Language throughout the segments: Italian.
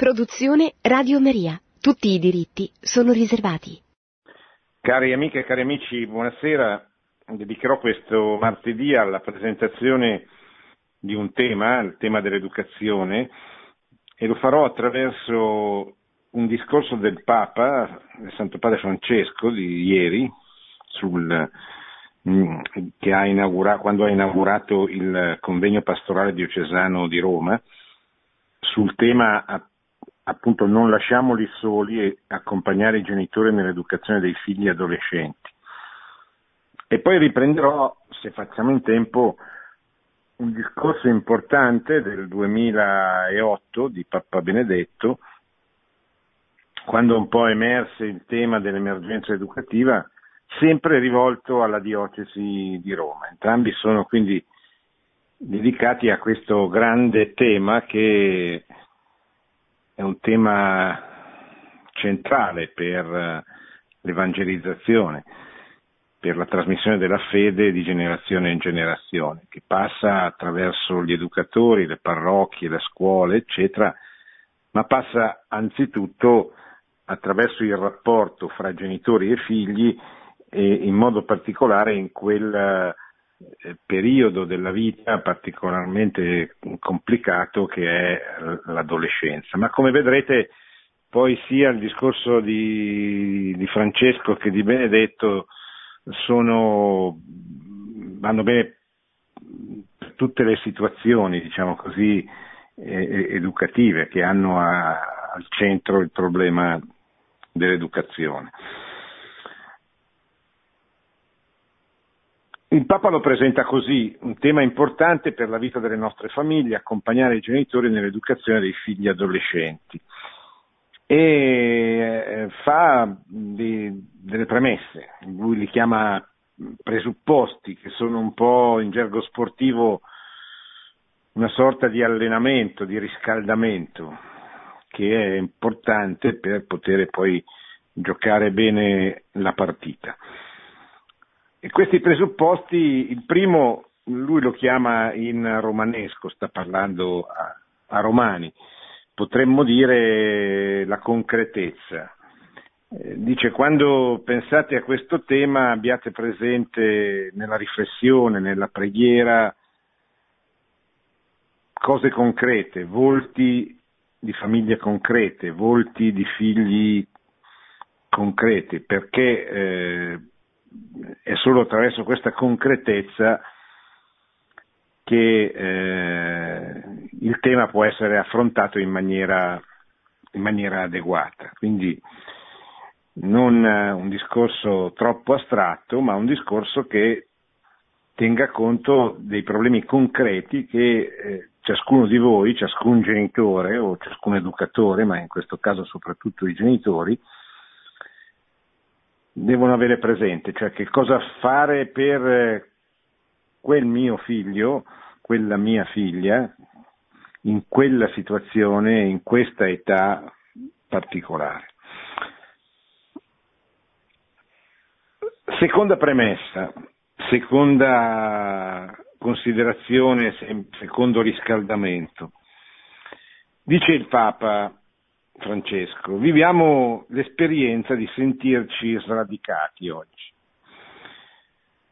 Produzione Radio Maria. Tutti i diritti sono riservati. Cari amiche e cari amici, buonasera. Dedicherò questo martedì alla presentazione di un tema, il tema dell'educazione, e lo farò attraverso un discorso del Papa, del Santo Padre Francesco, di ieri, sul, mm, ha inaugurato, quando ha inaugurato il convegno pastorale diocesano di Roma, sul tema appunto non lasciamoli soli e accompagnare i genitori nell'educazione dei figli adolescenti. E poi riprenderò, se facciamo in tempo, un discorso importante del 2008 di Papa Benedetto, quando un po' emerse il tema dell'emergenza educativa, sempre rivolto alla diocesi di Roma. Entrambi sono quindi dedicati a questo grande tema che è un tema centrale per eh, l'evangelizzazione, per la trasmissione della fede di generazione in generazione, che passa attraverso gli educatori, le parrocchie, le scuole, eccetera, ma passa anzitutto attraverso il rapporto fra genitori e figli e in modo particolare in quel periodo della vita particolarmente complicato che è l'adolescenza. Ma come vedrete poi sia il discorso di, di Francesco che di Benedetto sono, vanno bene per tutte le situazioni, diciamo così, eh, educative che hanno a, al centro il problema dell'educazione. Il Papa lo presenta così, un tema importante per la vita delle nostre famiglie, accompagnare i genitori nell'educazione dei figli adolescenti. E eh, fa di, delle premesse, lui li chiama presupposti, che sono un po' in gergo sportivo una sorta di allenamento, di riscaldamento, che è importante per poter poi giocare bene la partita. E questi presupposti, il primo lui lo chiama in romanesco, sta parlando a, a romani, potremmo dire la concretezza. Eh, dice quando pensate a questo tema abbiate presente nella riflessione, nella preghiera, cose concrete, volti di famiglie concrete, volti di figli concreti, perché eh, è solo attraverso questa concretezza che eh, il tema può essere affrontato in maniera, in maniera adeguata. Quindi non un discorso troppo astratto, ma un discorso che tenga conto dei problemi concreti che eh, ciascuno di voi, ciascun genitore o ciascun educatore, ma in questo caso soprattutto i genitori, devono avere presente, cioè che cosa fare per eh, quel mio figlio, quella mia figlia, in quella situazione, in questa età particolare. Seconda premessa, seconda considerazione, secondo riscaldamento. Dice il Papa, Francesco, viviamo l'esperienza di sentirci sradicati oggi.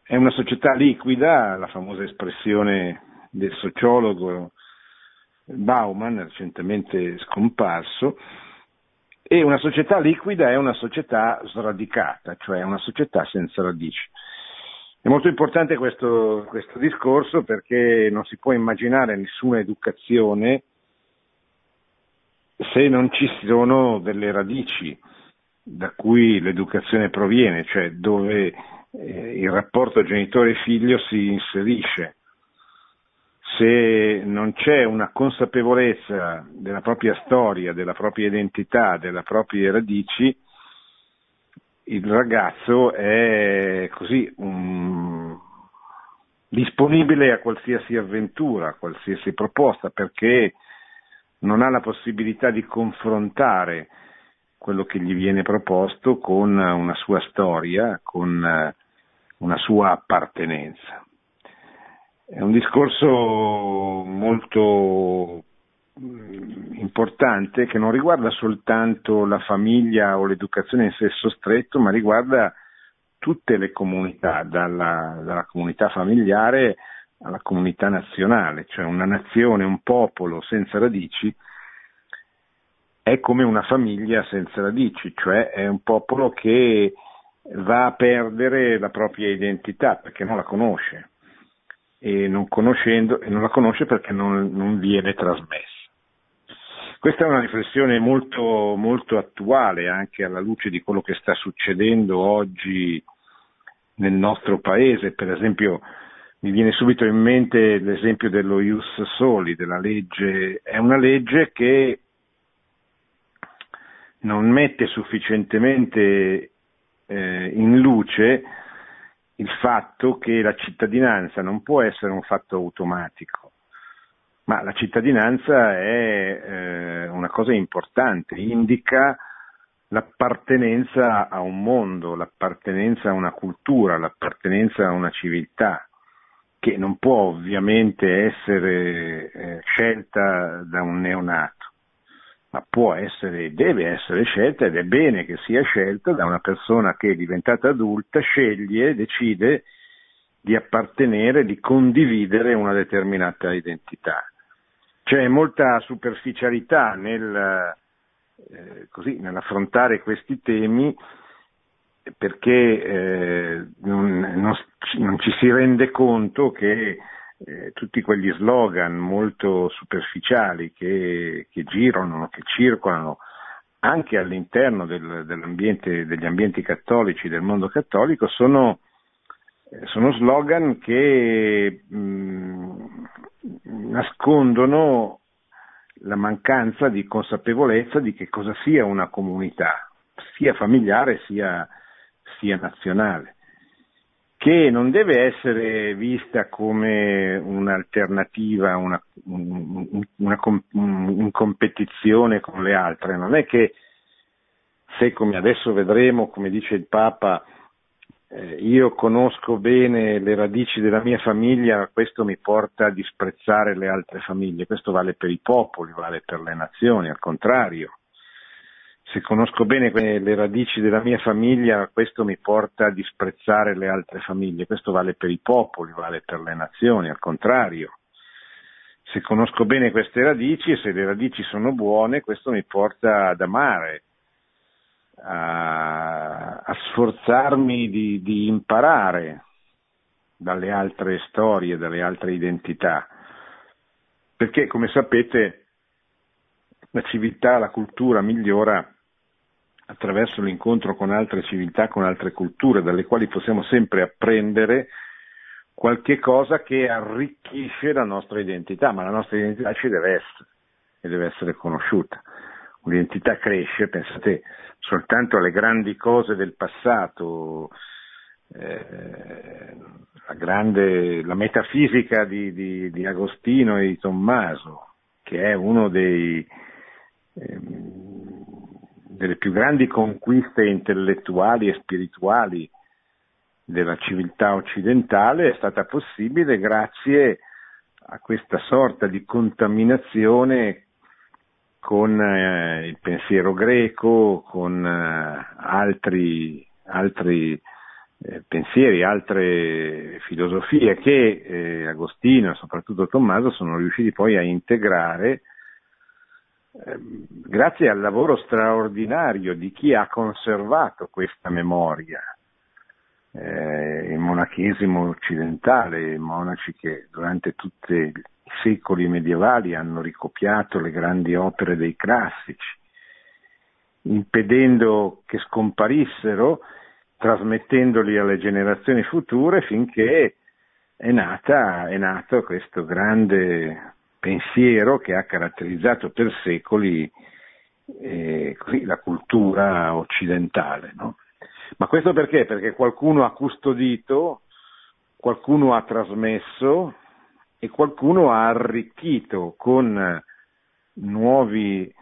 È una società liquida, la famosa espressione del sociologo Bauman, recentemente scomparso, e una società liquida è una società sradicata, cioè una società senza radici. È molto importante questo, questo discorso perché non si può immaginare nessuna educazione se non ci sono delle radici da cui l'educazione proviene, cioè dove eh, il rapporto genitore-figlio si inserisce. Se non c'è una consapevolezza della propria storia, della propria identità, delle proprie radici, il ragazzo è così um, disponibile a qualsiasi avventura, a qualsiasi proposta, perché non ha la possibilità di confrontare quello che gli viene proposto con una sua storia, con eh, una sua appartenenza. È un discorso molto mm, importante che non riguarda soltanto la famiglia o l'educazione in senso stretto, ma riguarda tutte le comunità, dalla, dalla comunità familiare alla comunità nazionale, cioè una nazione, un popolo senza radici è come una famiglia senza radici, cioè è un popolo che va a perdere la propria identità perché non la conosce e non, e non la conosce perché non, non, viene trasmessa. Questa è una riflessione molto, molto attuale anche alla luce di quello che sta succedendo oggi nel nostro paese, per esempio mi viene subito in mente l'esempio dello Ius Soli, della legge, è una legge che non mette sufficientemente eh, in luce il fatto che la cittadinanza non può essere un fatto automatico, ma la cittadinanza è eh, una cosa importante, indica l'appartenenza a un mondo, l'appartenenza a una cultura, l'appartenenza a una civiltà, che non può ovviamente essere eh, scelta da un neonato ma può essere, deve essere scelta ed è bene che sia scelta da una persona che è diventata adulta, sceglie, decide di appartenere, di condividere una determinata identità. C'è molta superficialità nel, eh, così, nell'affrontare questi temi perché eh, non, non, non, ci si rende conto che eh, tutti quegli slogan molto superficiali che, che, girano, che circolano anche all'interno del, degli ambienti cattolici, del mondo cattolico, sono, eh, sono slogan che mh, mm, nascondono la mancanza di consapevolezza di che cosa sia una comunità, sia familiare sia, sia nazionale che non deve essere vista come un'alternativa, una, una, una, in competizione con le altre, non è che se come adesso vedremo, come dice il Papa, eh, io conosco bene le radici della mia famiglia, questo mi porta a disprezzare le altre famiglie, questo vale per i popoli, vale per le nazioni, al contrario se conosco bene le radici della mia famiglia, questo mi porta a disprezzare le altre famiglie. Questo vale per i popoli, vale per le nazioni, al contrario. Se conosco bene queste radici e se le radici sono buone, questo mi porta ad amare, a, a sforzarmi di, di imparare dalle altre storie, dalle altre identità. Perché, come sapete, la civiltà, la cultura migliora attraverso l'incontro con altre civiltà, con altre culture, dalle quali possiamo sempre apprendere qualche cosa che arricchisce la nostra identità, ma la nostra identità ci deve essere e deve essere conosciuta. Un'identità cresce, pensate soltanto alle grandi cose del passato, eh, la, grande, la metafisica di, di, di, Agostino e di Tommaso, che è uno dei, eh, delle più grandi conquiste intellettuali e spirituali della civiltà occidentale è stata possibile grazie a questa sorta di contaminazione con eh, il pensiero greco, con eh, altri, altri eh, pensieri, altre filosofie che eh, Agostino e soprattutto Tommaso sono riusciti poi a integrare grazie al lavoro straordinario di chi ha conservato questa memoria, eh, il monachesimo occidentale, i monaci che durante tutti i secoli medievali hanno ricopiato le grandi opere dei classici, impedendo che scomparissero, trasmettendoli alle generazioni future finché è, nata, è nato questo grande pensiero che ha caratterizzato per secoli eh, la cultura occidentale. No? Ma questo perché? Perché qualcuno ha custodito, qualcuno ha trasmesso e qualcuno ha arricchito con nuovi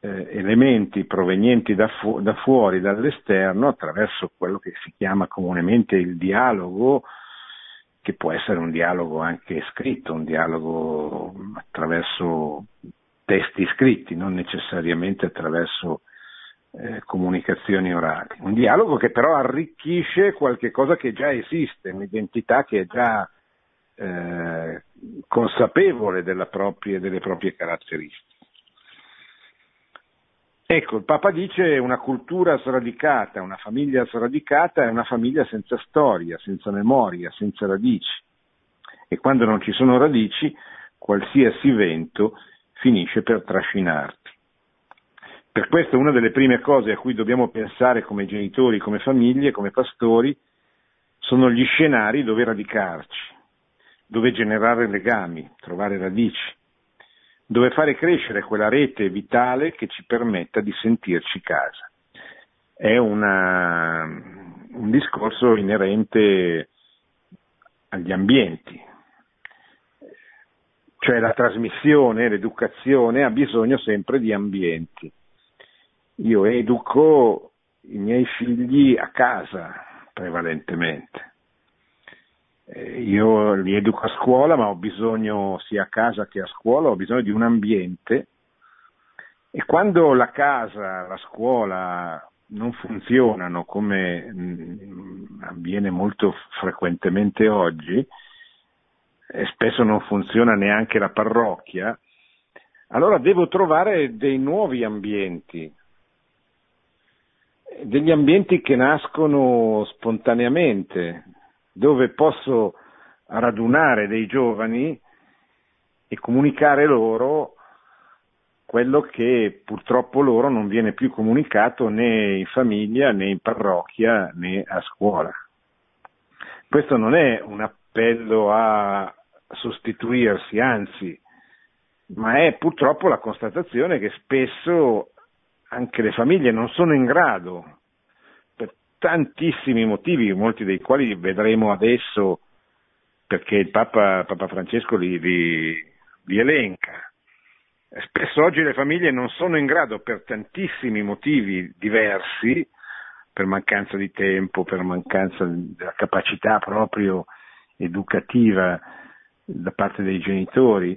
eh, elementi provenienti da, fu- da fuori, dall'esterno, attraverso quello che si chiama comunemente il dialogo, che può essere un dialogo anche scritto, un dialogo attraverso testi scritti, non necessariamente attraverso eh, comunicazioni orali. Un dialogo che però arricchisce qualche cosa che già esiste, un'identità che è già eh, consapevole proprie, delle proprie caratteristiche. Ecco, il Papa dice una cultura sradicata, una famiglia sradicata è una famiglia senza storia, senza memoria, senza radici. E quando non ci sono radici, qualsiasi vento finisce per trascinarti. Per questo una delle prime cose a cui dobbiamo pensare come genitori, come famiglie, come pastori, sono gli scenari dove radicarci, dove generare legami, trovare radici, dove fare crescere quella rete vitale che ci permetta di sentirci casa. È una, un discorso inerente agli ambienti, cioè la trasmissione, l'educazione ha bisogno sempre di ambienti. Io educo i miei figli a casa prevalentemente. Eh, io li educo a scuola, ma ho bisogno sia a casa che a scuola, ho bisogno di un ambiente. E quando la casa, la scuola non funzionano come mm, avviene molto frequentemente oggi, e spesso non funziona neanche la parrocchia, allora devo trovare dei nuovi ambienti, degli ambienti che nascono spontaneamente, dove posso radunare dei giovani e comunicare loro quello che purtroppo loro non viene più comunicato né in famiglia né in parrocchia né a scuola. Questo non è un appello a sostituirsi, anzi, ma è purtroppo la constatazione che spesso anche le famiglie non sono in grado, tantissimi motivi, molti dei quali vedremo adesso perché il Papa, Papa Francesco li, li, li elenca. Spesso oggi le famiglie non sono in grado per tantissimi motivi diversi, per mancanza di tempo, per mancanza della capacità proprio educativa da parte dei genitori,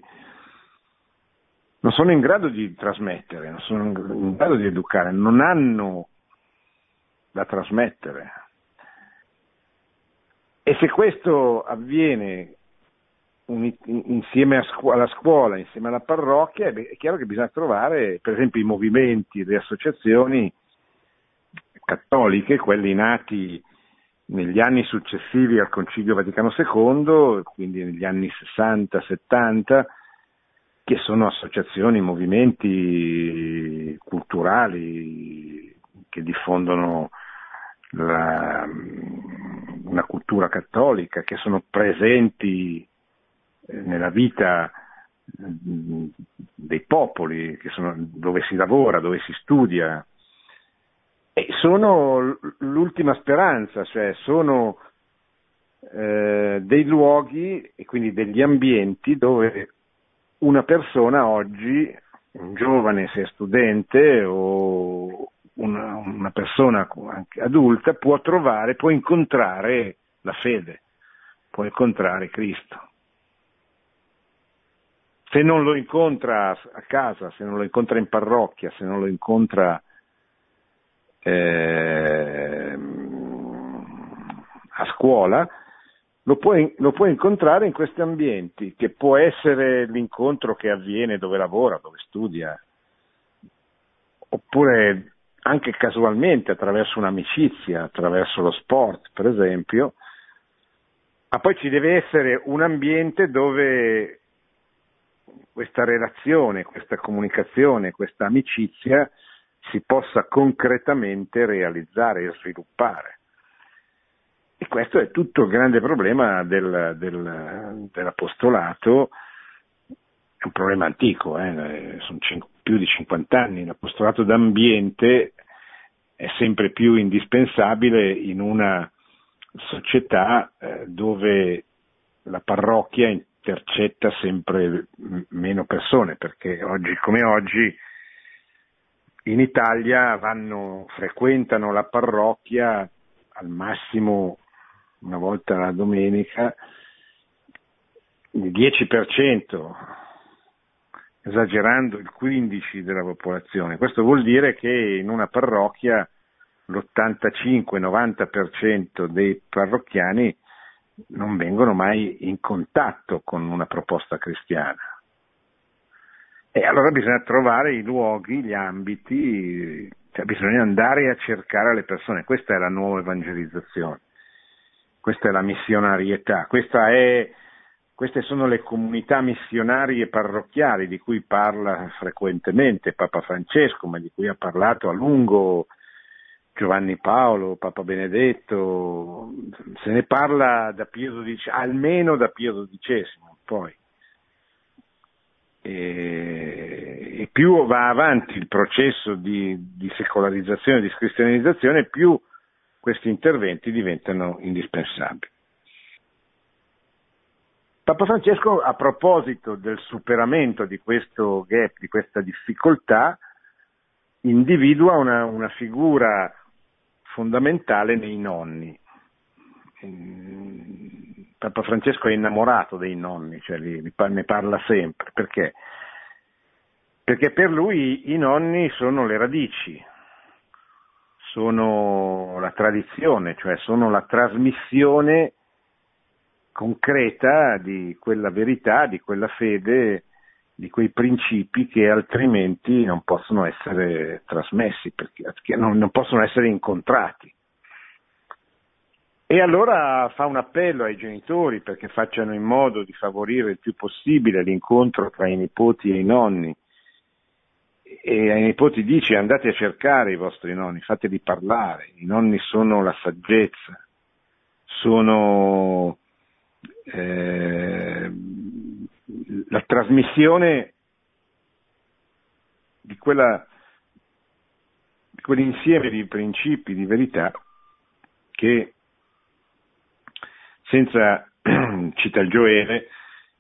non sono in grado di trasmettere, non sono in grado di educare, non hanno da trasmettere. E se questo avviene insieme alla scuola, insieme alla parrocchia, è chiaro che bisogna trovare, per esempio, i movimenti, le associazioni cattoliche, quelli nati negli anni successivi al Concilio Vaticano II, quindi negli anni 60-70, che sono associazioni, movimenti culturali che diffondono la, una cultura cattolica, che sono presenti nella vita dei popoli, sono, dove si lavora, dove si studia. E sono l'ultima speranza, cioè sono eh, dei luoghi e quindi degli ambienti dove una persona oggi, un giovane se studente o una, una persona adulta, può trovare, può incontrare la fede, può incontrare Cristo. Se non lo incontra a casa, se non lo incontra in parrocchia, se non lo incontra eh, a scuola, lo puoi, lo puoi, incontrare in questi ambienti, che può essere l'incontro che avviene dove lavora, dove studia, oppure anche casualmente attraverso un'amicizia, attraverso lo sport, per esempio, ma poi ci deve essere un ambiente dove questa relazione, questa comunicazione, questa amicizia si possa concretamente realizzare e sviluppare. E questo è tutto il grande problema del, del, dell'apostolato, è un problema antico, eh? sono più di 50 anni, l'apostolato d'ambiente è sempre più indispensabile in una società eh, dove la parrocchia intercetta sempre meno persone, perché oggi come oggi in Italia vanno, frequentano la parrocchia al massimo una volta alla domenica, il 10% esagerando il 15 della popolazione. Questo vuol dire che in una parrocchia l'85-90% dei parrocchiani non vengono mai in contatto con una proposta cristiana. E allora bisogna trovare i luoghi, gli ambiti, cioè bisogna andare a cercare le persone. Questa è la nuova evangelizzazione, questa è la missionarietà, questa è, queste sono le comunità missionarie parrocchiali di cui parla frequentemente Papa Francesco, ma di cui ha parlato a lungo Giovanni Paolo, Papa Benedetto, se ne parla da XII, almeno da Pio XII, poi. E, e, più va avanti il processo di, di secolarizzazione, di cristianizzazione, più questi interventi diventano indispensabili. Papa Francesco, a proposito del superamento di questo gap, di questa difficoltà, individua una, una figura fondamentale nei nonni. Papa Francesco è innamorato dei nonni, cioè ne parla sempre. Perché? Perché per lui i nonni sono le radici, sono la tradizione, cioè sono la trasmissione concreta di quella verità, di quella fede, di quei principi che altrimenti non possono essere trasmessi, perché non, non possono essere incontrati. E allora fa un appello ai genitori perché facciano in modo di favorire il più possibile l'incontro tra i nipoti e i nonni. E ai nipoti dice andate a cercare i vostri nonni, fateli parlare. I nonni sono la saggezza, sono eh, la trasmissione di, quella, di quell'insieme di principi, di verità che senza, cita il Gioele,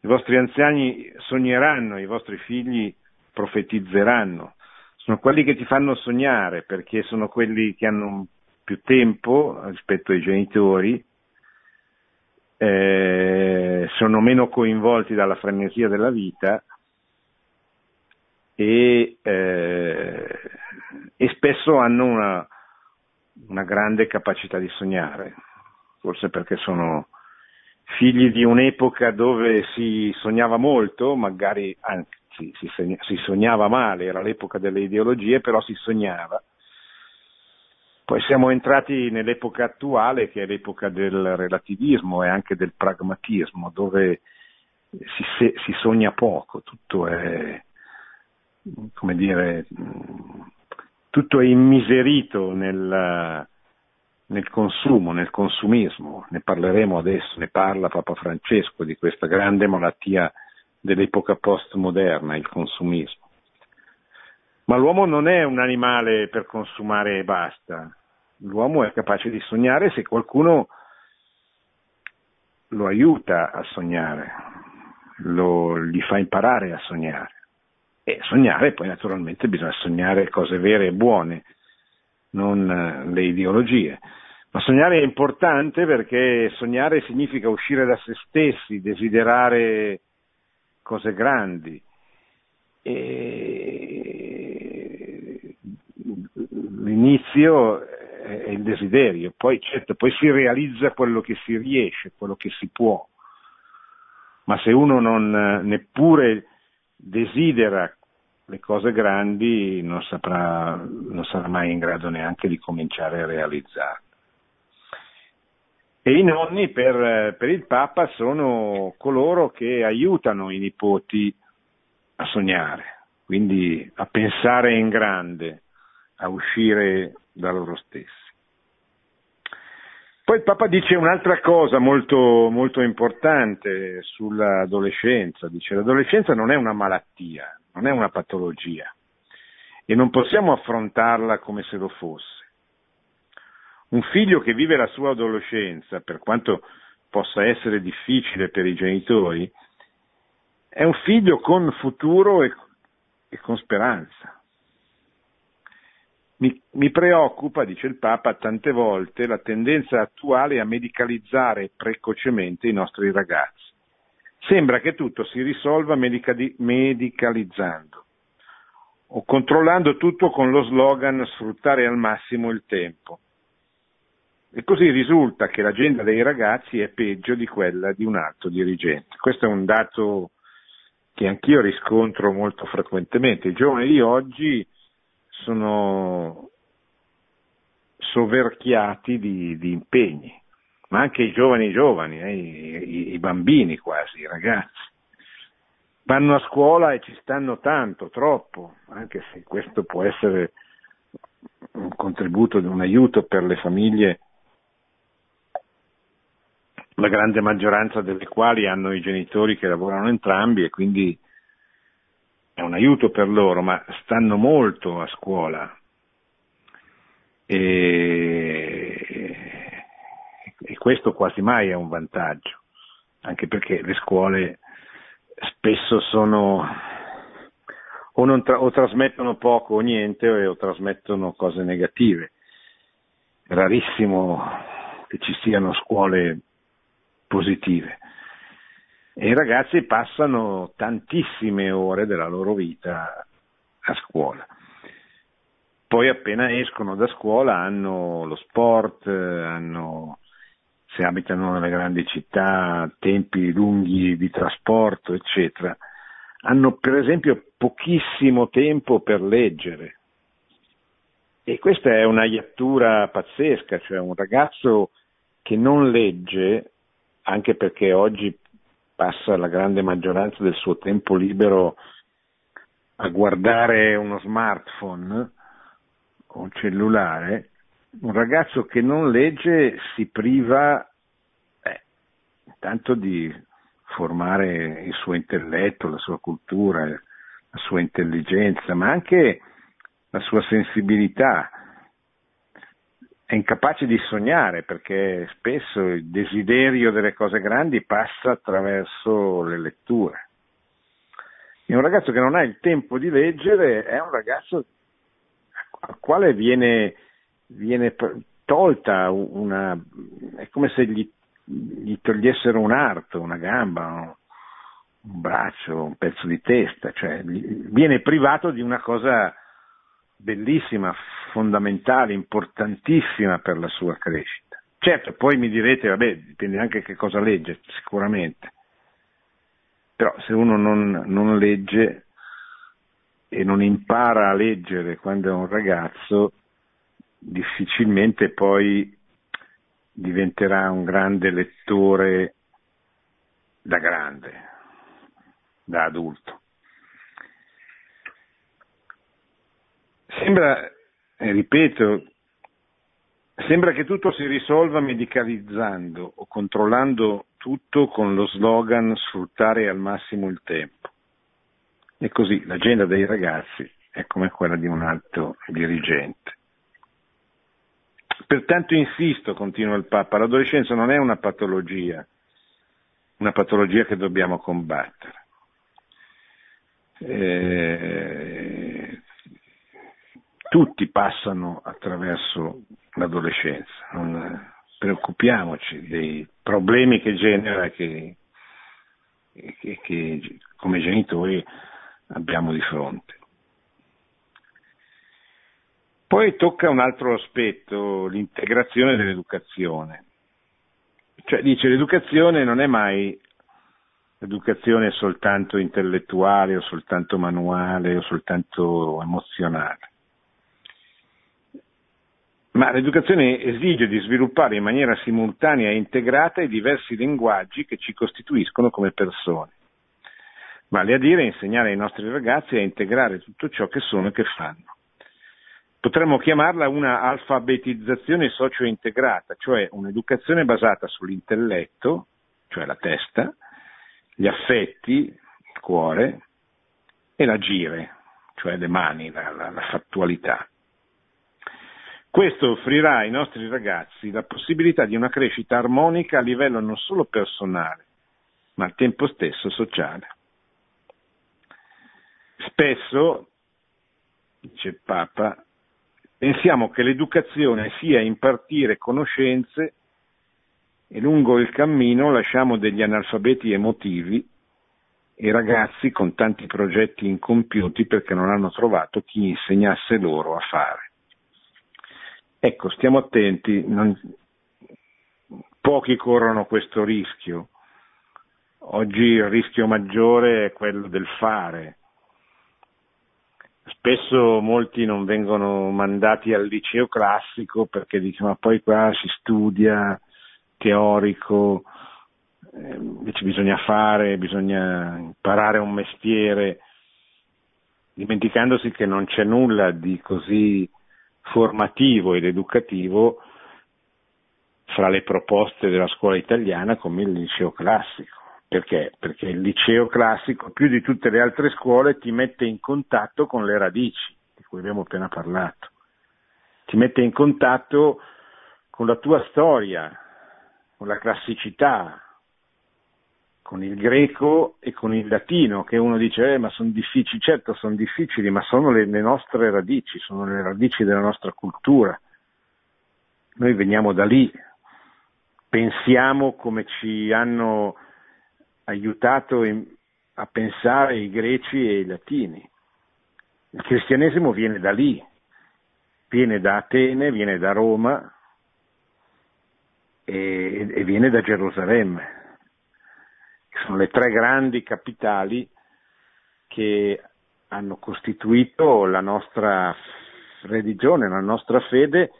i vostri anziani sogneranno, i vostri figli profetizzeranno. Sono quelli che ti fanno sognare perché sono quelli che hanno più tempo rispetto ai genitori, eh, sono meno coinvolti dalla frenesia della vita e, eh, e spesso hanno una, una, grande capacità di sognare, forse perché sono figli di un'epoca dove si sognava molto, magari anzi si, si sognava male, era l'epoca delle ideologie, però si sognava poi siamo entrati nell'epoca attuale, che è l'epoca del relativismo e anche del pragmatismo, dove si, se, si sogna poco, tutto è, come dire, tutto è immiserito nel, nel consumo, nel consumismo. Ne parleremo adesso, ne parla Papa Francesco di questa grande malattia dell'epoca postmoderna, il consumismo. Ma l'uomo non è un animale per consumare e basta. L'uomo è capace di sognare se qualcuno lo aiuta a sognare, lo, gli fa imparare a sognare. E sognare poi naturalmente bisogna sognare cose vere e buone, non eh, le ideologie. Ma sognare è importante perché sognare significa uscire da se stessi, desiderare cose grandi. E l'inizio è il desiderio, poi certo, poi si realizza quello che si riesce, quello che si può, ma se uno non neppure desidera le cose grandi non, saprà, non sarà mai in grado neanche di cominciare a realizzarle. E i nonni per, per il Papa sono coloro che aiutano i nipoti a sognare, quindi a pensare in grande, a uscire da loro stessi. Poi il Papa dice un'altra cosa molto, molto importante sull'adolescenza, dice l'adolescenza non è una malattia, non è una patologia e non possiamo affrontarla come se lo fosse. Un figlio che vive la sua adolescenza, per quanto possa essere difficile per i genitori, è un figlio con futuro e, e con speranza. Mi, mi, preoccupa, dice il Papa, tante volte la tendenza attuale a medicalizzare precocemente i nostri ragazzi, Sembra che tutto si risolva medicalizzando o controllando tutto con lo slogan sfruttare al massimo il tempo. E così risulta che l'agenda dei ragazzi è peggio di quella di un alto dirigente. Questo è un dato che anch'io riscontro molto frequentemente. I giovani di oggi sono soverchiati di, di impegni, ma anche i giovani giovani, eh, i, i bambini quasi, i ragazzi. Vanno a scuola e ci stanno tanto, troppo, anche se questo può essere un contributo, un aiuto per le famiglie, la grande maggioranza delle quali hanno i genitori che lavorano entrambi e quindi è un aiuto per loro, ma stanno molto a scuola, e, e questo quasi mai è un vantaggio, anche perché le scuole spesso sono o, tra, o, trasmettono poco o niente o trasmettono cose negative. È rarissimo che ci siano scuole positive. E i ragazzi passano tantissime ore della loro vita a scuola poi appena escono da scuola hanno lo sport, hanno, se abitano nelle grandi città, tempi lunghi di trasporto, eccetera. Hanno per esempio pochissimo tempo per leggere. E questa è una iattura pazzesca, cioè un ragazzo che non legge, anche perché oggi passa la grande maggioranza del suo tempo libero a guardare uno smartphone, un cellulare, un ragazzo che non legge si priva eh, tanto di formare il suo intelletto, la sua cultura, la sua intelligenza, ma anche la sua sensibilità. È incapace di sognare perché spesso il desiderio delle cose grandi passa attraverso le letture. E un ragazzo che non ha il tempo di leggere è un ragazzo al quale viene, viene tolta una, è come se gli, gli togliessero un arto, una gamba, un, braccio, un pezzo di testa, cioè viene privato di una cosa bellissima, fondamentale, importantissima per la sua crescita. Certo, poi mi direte, vabbè, dipende anche che cosa legge, sicuramente. Però se uno non, non legge e non impara a leggere quando è un ragazzo, difficilmente poi diventerà un grande lettore da grande, da adulto. Sembra, eh, ripeto, sembra che tutto si risolva medicalizzando o controllando tutto con lo slogan sfruttare al massimo il tempo. E così l'agenda dei ragazzi è come quella di un alto dirigente. Pertanto insisto, continua il Papa, l'adolescenza non è una patologia, una patologia che dobbiamo combattere. Eh, tutti passano attraverso l'adolescenza, non preoccupiamoci dei problemi che genera che, che, che come genitori abbiamo di fronte. Poi tocca un altro aspetto, l'integrazione dell'educazione. Cioè dice l'educazione non è mai l'educazione soltanto intellettuale o soltanto manuale o soltanto emozionale. Ma l'educazione esige di sviluppare in maniera simultanea e integrata i diversi linguaggi che ci costituiscono come persone vale a dire insegnare ai nostri ragazzi a integrare tutto ciò che sono e che fanno. Potremmo chiamarla una alfabetizzazione socio-integrata, cioè un'educazione basata sull'intelletto, cioè la testa, gli affetti, il cuore, e l'agire, cioè le mani, la, la, la fattualità. Questo offrirà ai nostri ragazzi la possibilità di una crescita armonica a livello non solo personale, ma al tempo stesso sociale. Spesso, dice il Papa, pensiamo che l'educazione sia impartire conoscenze e lungo il cammino lasciamo degli analfabeti emotivi e ragazzi con tanti progetti incompiuti perché non hanno trovato chi insegnasse loro a fare. Ecco, stiamo attenti, non... pochi corrono questo rischio. Oggi il rischio maggiore è quello del fare. Spesso molti non vengono mandati al liceo classico perché dicono ma poi qua si studia teorico, eh, invece bisogna fare, bisogna imparare un mestiere, dimenticandosi che non c'è nulla di così formativo ed educativo fra le proposte della scuola italiana come il liceo classico. Perché? Perché il liceo classico, più di tutte le altre scuole, ti mette in contatto con le radici, di cui abbiamo appena parlato. Ti mette in contatto con la tua storia, con la classicità, con il greco e con il latino, che uno dice, eh, ma sono difficili, certo sono difficili, ma sono le, le nostre radici, sono le radici della nostra cultura. Noi veniamo da lì, pensiamo come ci hanno aiutato in, a pensare i greci e i latini. Il cristianesimo viene da lì, viene da Atene, viene da Roma e, e viene da Gerusalemme sono le tre grandi capitali che hanno costituito la nostra religione, la nostra fede,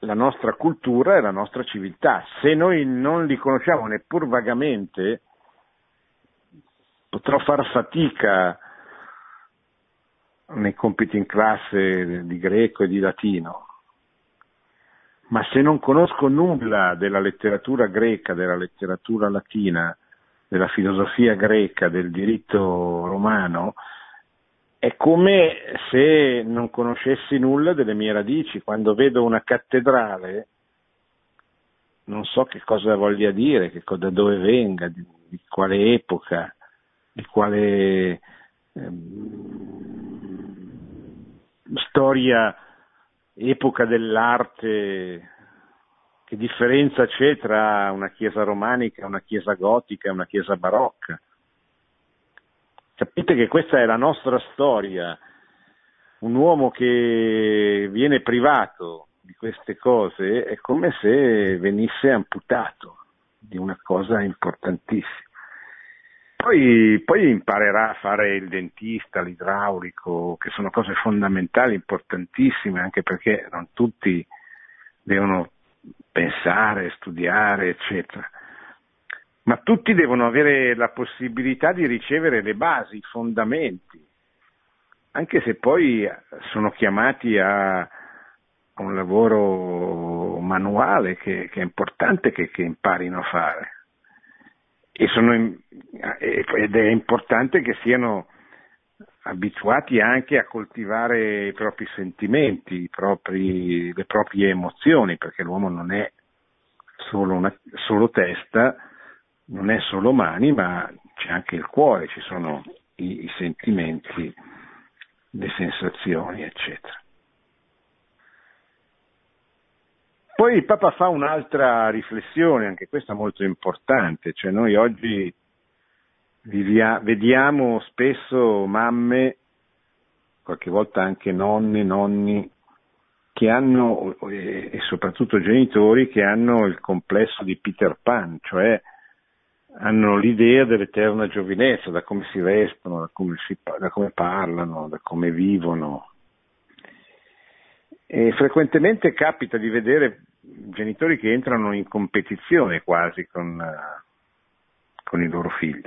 la nostra cultura e la nostra civiltà. Se noi non li conosciamo neppur vagamente, potrò far fatica nei compiti in classe di greco e di latino, ma se non conosco nulla della letteratura greca, della letteratura latina, della filosofia greca, del diritto romano, è come se non conoscessi nulla delle mie radici. Quando vedo una cattedrale non so che cosa voglia dire, che, da dove venga, di, di quale epoca, di quale ehm, storia, epoca dell'arte che differenza c'è tra una chiesa romanica, una chiesa gotica una chiesa barocca? Capite che questa è la nostra storia. Un uomo che viene privato di queste cose è come se venisse amputato di una cosa importantissima. Poi, poi, imparerà a fare il dentista, l'idraulico, che sono cose fondamentali, importantissime, anche perché non tutti devono pensare, studiare, eccetera. Ma tutti devono avere la possibilità di ricevere le basi, i fondamenti, anche se poi sono chiamati a un lavoro manuale che, che è importante che, che, imparino a fare. Sono, ed è importante che siano abituati anche a coltivare i propri sentimenti, i propri, le proprie emozioni, perché l'uomo non è solo, una, solo testa, non è solo mani, ma c'è anche il cuore, ci sono i, i sentimenti, le sensazioni, eccetera. Poi il Papa fa un'altra riflessione, anche questa molto importante, cioè noi oggi Vivia, vediamo spesso mamme, qualche volta anche nonni, nonni, che hanno, e soprattutto genitori, che hanno il complesso di Peter Pan, cioè hanno l'idea dell'eterna giovinezza, da come si vestono, da come, si, da come parlano, da come vivono. E frequentemente capita di vedere genitori che entrano in competizione quasi con, con i loro figli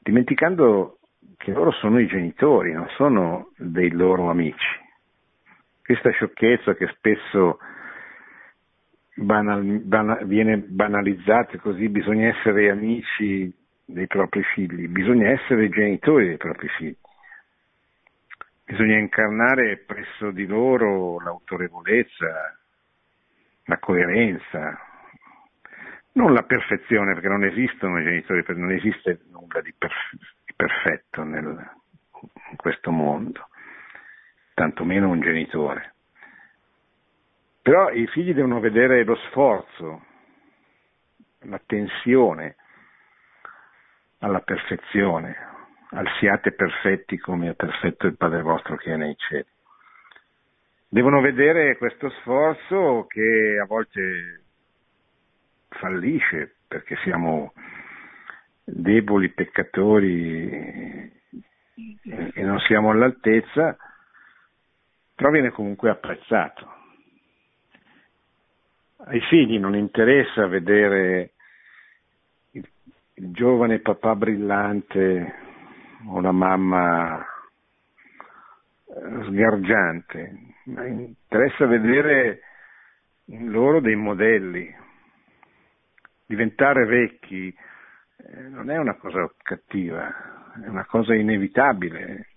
dimenticando che loro sono i genitori, non sono dei loro amici. Questa sciocchezza che spesso banal, banal, viene banalizzata così, bisogna essere amici dei propri figli, bisogna essere genitori dei propri figli. Bisogna incarnare presso di loro l'autorevolezza, la coerenza, non la perfezione, perché non esistono i genitori, non esiste nulla di, di perfetto nel, in questo mondo, tantomeno un genitore. Però i figli devono vedere lo sforzo, l'attenzione, alla perfezione, al siate perfetti come è perfetto il Padre vostro che è nei cieli. Devono vedere questo sforzo che a volte fallisce perché siamo deboli peccatori e non siamo all'altezza, però viene comunque apprezzato. Ai figli non interessa vedere il, il giovane papà brillante o la mamma eh, sgargiante, ma interessa vedere in loro dei modelli. Diventare vecchi eh, non è una cosa cattiva, è una cosa inevitabile.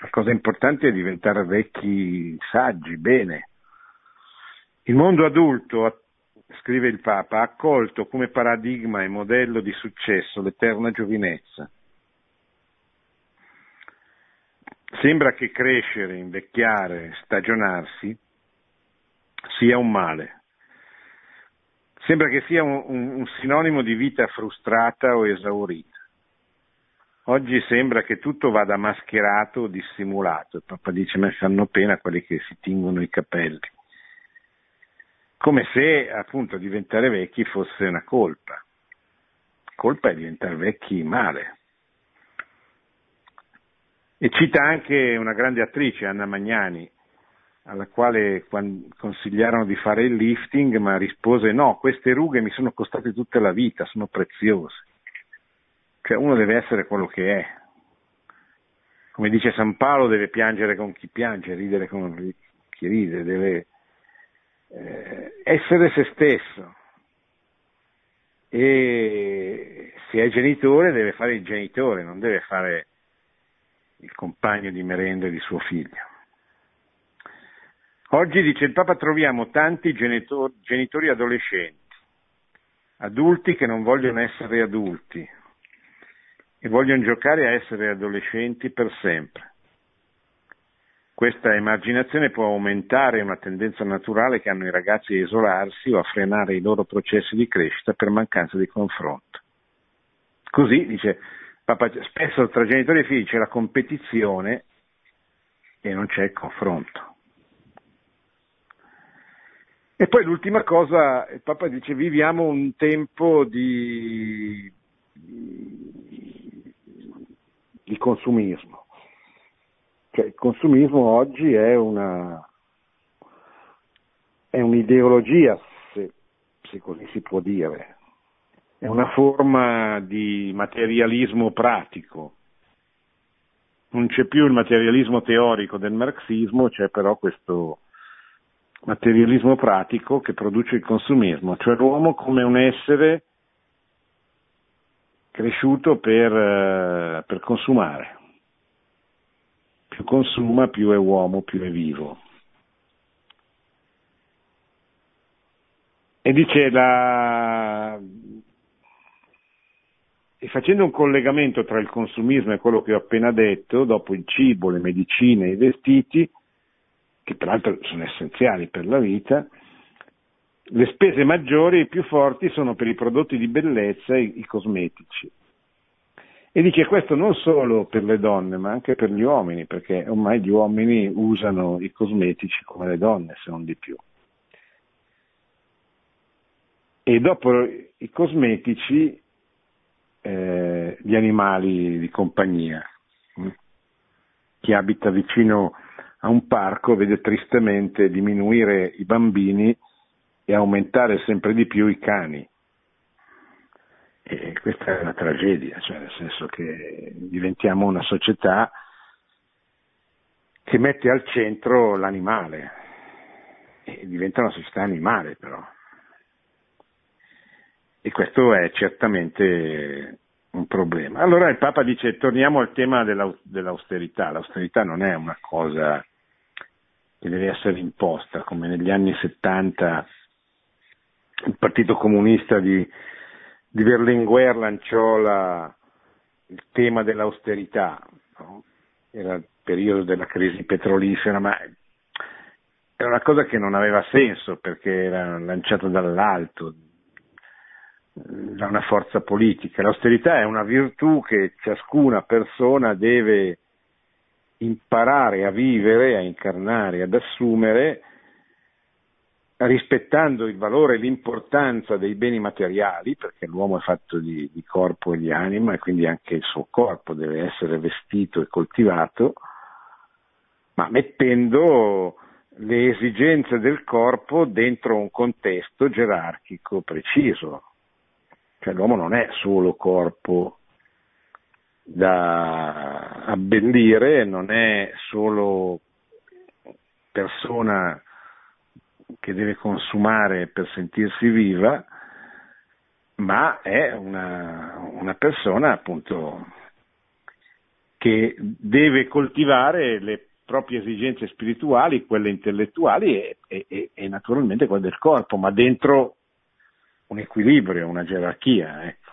La cosa importante è diventare vecchi saggi, bene. Il mondo adulto, scrive il Papa, ha accolto come paradigma e modello di successo l'eterna giovinezza. Sembra che crescere, invecchiare, stagionarsi sia un male. Sembra che sia un, un, sinonimo di vita frustrata o esaurita. Oggi sembra che tutto vada mascherato o dissimulato. Il Papa dice: Ma fanno pena quelli che si tingono i capelli. Come se appunto diventare vecchi fosse una colpa. Colpa è diventare vecchi male. E cita anche una grande attrice, Anna Magnani, alla quale consigliarono di fare il lifting, ma rispose no, queste rughe mi sono costate tutta la vita, sono preziose. Cioè uno deve essere quello che è. Come dice San Paolo, deve piangere con chi piange, ridere con chi ride, deve eh, essere se stesso. E se è genitore deve fare il genitore, non deve fare il compagno di merenda di suo figlio. Oggi, dice il Papa, troviamo tanti genitori, genitori adolescenti, adulti che non vogliono essere adulti, e vogliono giocare a essere adolescenti per sempre. Questa emarginazione può aumentare una tendenza naturale che hanno i ragazzi a isolarsi o a frenare i loro processi di crescita per mancanza di confronto. Così, dice Papa, spesso tra genitori e figli c'è la competizione e non c'è il confronto. E poi l'ultima cosa, il Papa dice viviamo un tempo di di consumismo. Cioè, il consumismo oggi è, una, è un'ideologia, se, se così si può dire, è una forma di materialismo pratico. Non c'è più il materialismo teorico del marxismo, c'è però questo materialismo pratico che produce il consumismo, cioè l'uomo come un essere cresciuto per, eh, per consumare. Più consuma, più è uomo, più è vivo. E dice la... E facendo un collegamento tra il consumismo e quello che ho appena detto, dopo il cibo, le medicine i vestiti, che peraltro sono essenziali per la vita, le spese maggiori e più forti sono per i prodotti di bellezza e i cosmetici. E dice questo non solo per le donne, ma anche per gli uomini, perché ormai gli uomini usano i cosmetici come le donne, se non di più. E dopo i cosmetici, eh, gli animali di compagnia. Chi abita vicino a un parco vede tristemente diminuire i bambini e aumentare sempre di più i cani. E questa è una tragedia, cioè nel senso che diventiamo una società che mette al centro l'animale e diventa una società animale però. E questo è certamente un problema. Allora il Papa dice torniamo al tema dell'austerità. L'austerità non è una cosa che deve essere imposta, come negli anni 70 il Partito Comunista di, di Berlinguer lanciò la, il tema dell'austerità, no? era il periodo della crisi petrolifera, ma era una cosa che non aveva senso perché era lanciata dall'alto, da una forza politica. L'austerità è una virtù che ciascuna persona deve imparare a vivere, a incarnare, ad assumere, rispettando il valore e l'importanza dei beni materiali, perché l'uomo è fatto di, di, corpo e di anima e quindi anche il suo corpo deve essere vestito e coltivato, ma mettendo le esigenze del corpo dentro un contesto gerarchico preciso. Cioè l'uomo non è solo corpo da abbellire, non è solo persona che deve consumare per sentirsi viva, ma è una, una persona appunto che deve coltivare le proprie esigenze spirituali, quelle intellettuali e, e, e, naturalmente quelle del corpo, ma dentro un equilibrio, una gerarchia. Ecco.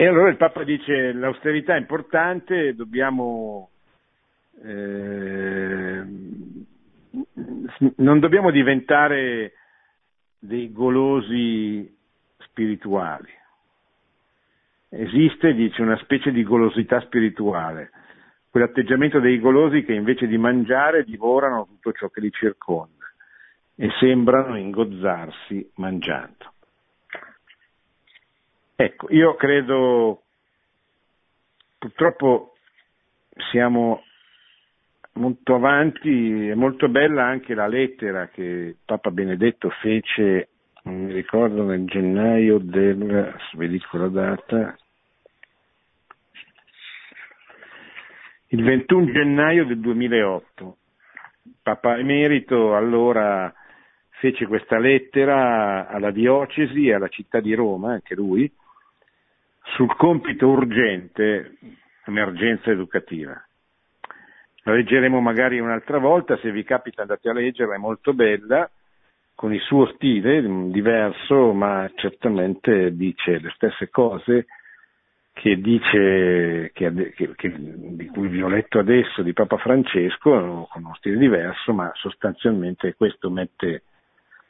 E allora il Papa dice l'austerità è importante, dobbiamo eh, non dobbiamo diventare dei golosi spirituali. Esiste, dice, una specie di golosità spirituale, quell'atteggiamento dei golosi che invece di mangiare divorano tutto ciò che li circonda e sembrano ingozzarsi mangiando. Ecco, io credo, purtroppo siamo molto avanti, è molto bella anche la lettera che Papa Benedetto fece, non mi ricordo, nel gennaio del, vi dico la data, il 21 gennaio del 2008. Papa Emerito allora fece questa lettera alla diocesi e alla città di Roma, anche lui, sul compito urgente, emergenza educativa. La leggeremo magari un'altra volta, se vi capita andate a leggerla, è molto bella, con il suo stile diverso, ma certamente dice le stesse cose che dice, che, che, che, di cui vi ho letto adesso di Papa Francesco, con uno stile diverso, ma sostanzialmente questo mette,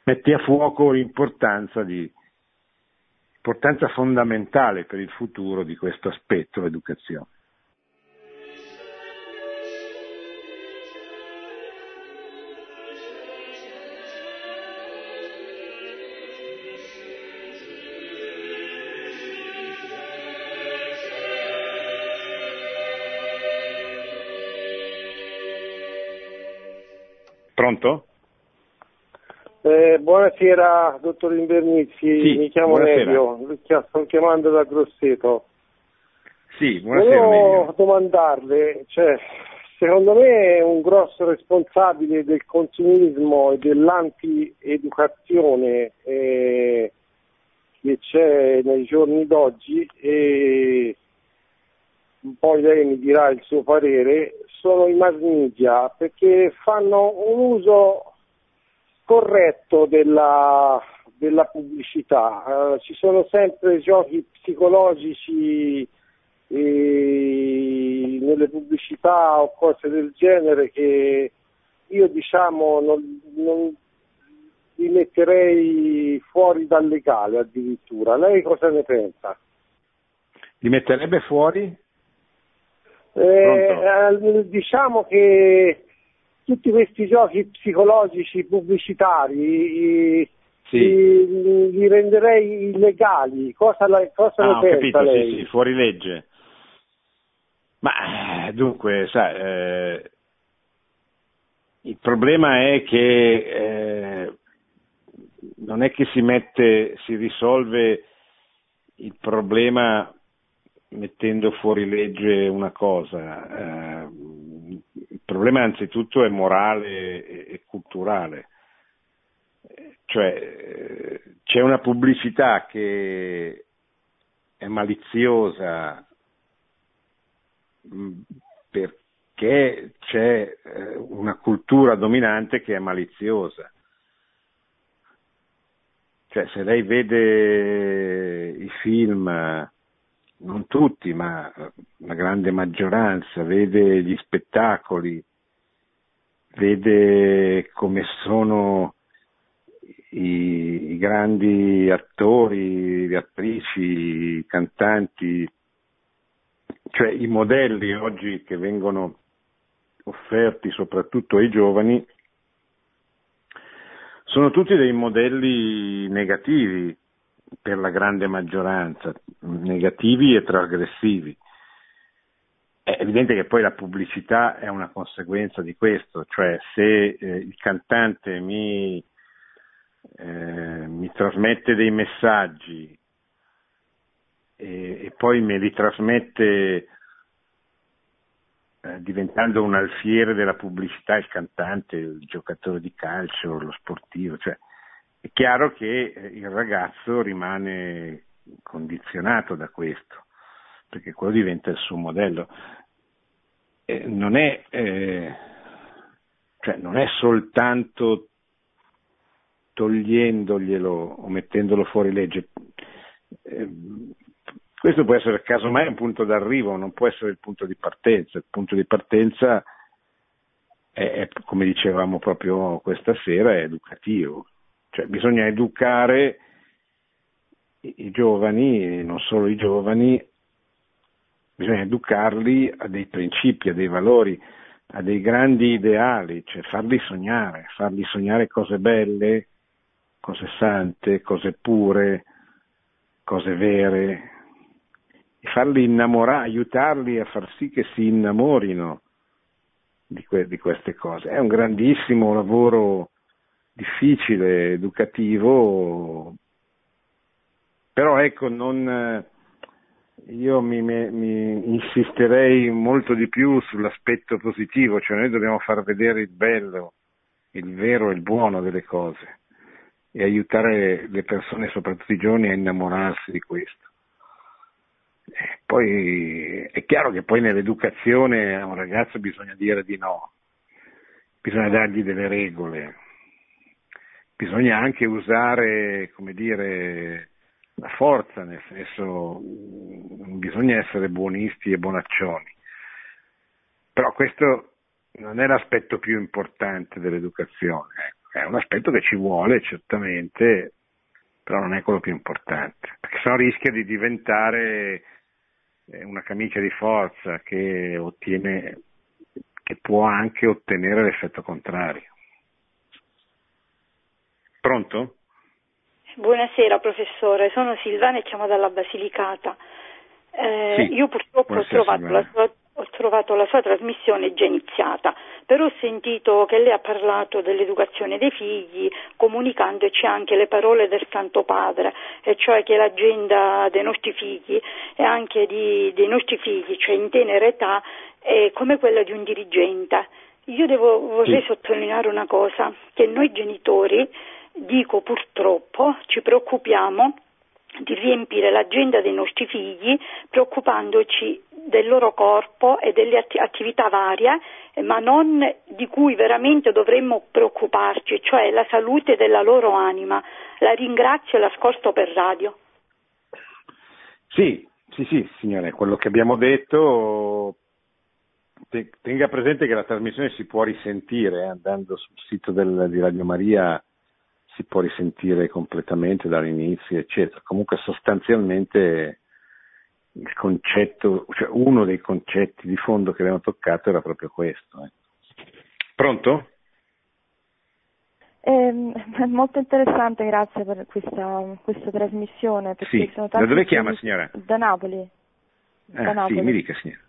mette a fuoco l'importanza, di, l'importanza fondamentale per il futuro di questo aspetto, l'educazione. Pronto? Eh, buonasera, dottor Invernizzi, sì, mi chiamo Nevio, sto chiamando da Grosseto. Sì, buonasera. Volevo domandarle, cioè, secondo me un grosso responsabile del consumismo e dell'anti-educazione eh, che c'è nei giorni d'oggi e poi lei mi dirà il suo parere, sono i mass media perché fanno un uso corretto della, della pubblicità. Uh, ci sono sempre giochi psicologici eh, nelle pubblicità o cose del genere che io diciamo non, non li metterei fuori dal legale addirittura. Lei cosa ne pensa? Li metterebbe fuori? Eh, eh, diciamo che tutti questi giochi psicologici pubblicitari sì. li, li, renderei illegali. Cosa, la, cosa ah, ne pensa capito, lei? Sì, sì, fuori legge. Ma eh, dunque, sai, eh, il problema è che eh, non è che si mette, si risolve il problema mettendo fuori legge una cosa. Eh, problema anzitutto è morale e, e culturale. Cioè c'è una pubblicità che è maliziosa mm, perché c'è eh, una cultura dominante che è maliziosa. Cioè se lei vede i film non tutti, ma la grande maggioranza, vede gli spettacoli, vede come sono i, i grandi attori, attrici, cantanti, cioè i modelli oggi che vengono offerti soprattutto ai giovani, sono tutti dei modelli negativi per la grande maggioranza, negativi e trasgressivi. È evidente che poi la pubblicità è una conseguenza di questo, cioè se eh, il cantante mi, eh, mi, trasmette dei messaggi e, e poi me li trasmette eh, diventando un alfiere della pubblicità il cantante, il giocatore di calcio, lo sportivo, cioè è chiaro che eh, il ragazzo rimane condizionato da questo, perché quello diventa il suo modello. Eh, non, è, eh, cioè non è soltanto togliendoglielo o mettendolo fuori legge. Eh, questo può essere casomai un punto d'arrivo, non può essere il punto di partenza. Il punto di partenza è, è come dicevamo proprio questa sera, è educativo. Cioè bisogna educare i, i giovani, non solo i giovani, bisogna educarli a dei principi, a dei valori, a dei grandi ideali, cioè farli sognare, farli sognare cose belle, cose sante, cose pure, cose vere, e farli innamorare, aiutarli a far sì che si innamorino di, que- di queste cose. È un grandissimo lavoro difficile, educativo, però ecco, non, io mi, mi, insisterei molto di più sull'aspetto positivo, cioè noi dobbiamo far vedere il bello, il vero e il buono delle cose e aiutare le persone, soprattutto i giovani, a innamorarsi di questo. Poi è chiaro che poi nell'educazione a un ragazzo bisogna dire di no, bisogna dargli delle regole, bisogna anche usare, come dire, la forza, nel senso non bisogna essere buonisti e bonaccioni. Però questo non è l'aspetto più importante dell'educazione, ecco. è un aspetto che ci vuole certamente, però non è quello più importante, perché sennò rischia di diventare una camicia di forza che ottiene, che può anche ottenere l'effetto contrario. Pronto? Buonasera professore, sono Silvana e chiamo dalla Basilicata. Eh, sì. Io purtroppo ho trovato, sua, ho trovato, la sua, trasmissione già iniziata, però ho sentito che lei ha parlato dell'educazione dei figli, comunicandoci anche le parole del Santo Padre, e cioè che l'agenda dei nostri figli e anche di, dei nostri figli, cioè in tenera età, è come quella di un dirigente. Io devo, vorrei sì. sottolineare una cosa, che noi genitori, dico purtroppo, ci preoccupiamo di riempire l'agenda dei nostri figli preoccupandoci del loro corpo e delle attività varie, ma non di cui veramente dovremmo preoccuparci, cioè la salute della loro anima. La ringrazio e l'ascolto per radio. Sì, sì, sì, signore, quello che abbiamo detto, tenga presente che la trasmissione si può risentire eh, andando sul sito del, di Radio Maria si può risentire completamente dall'inizio, eccetera. Comunque sostanzialmente il concetto, cioè uno dei concetti di fondo che abbiamo toccato era proprio questo. Eh. Pronto? È molto interessante, grazie per questa, questa trasmissione. Sì. da dove chiama signora? Da Napoli. Ah, da Napoli. Sì, mi dica signora.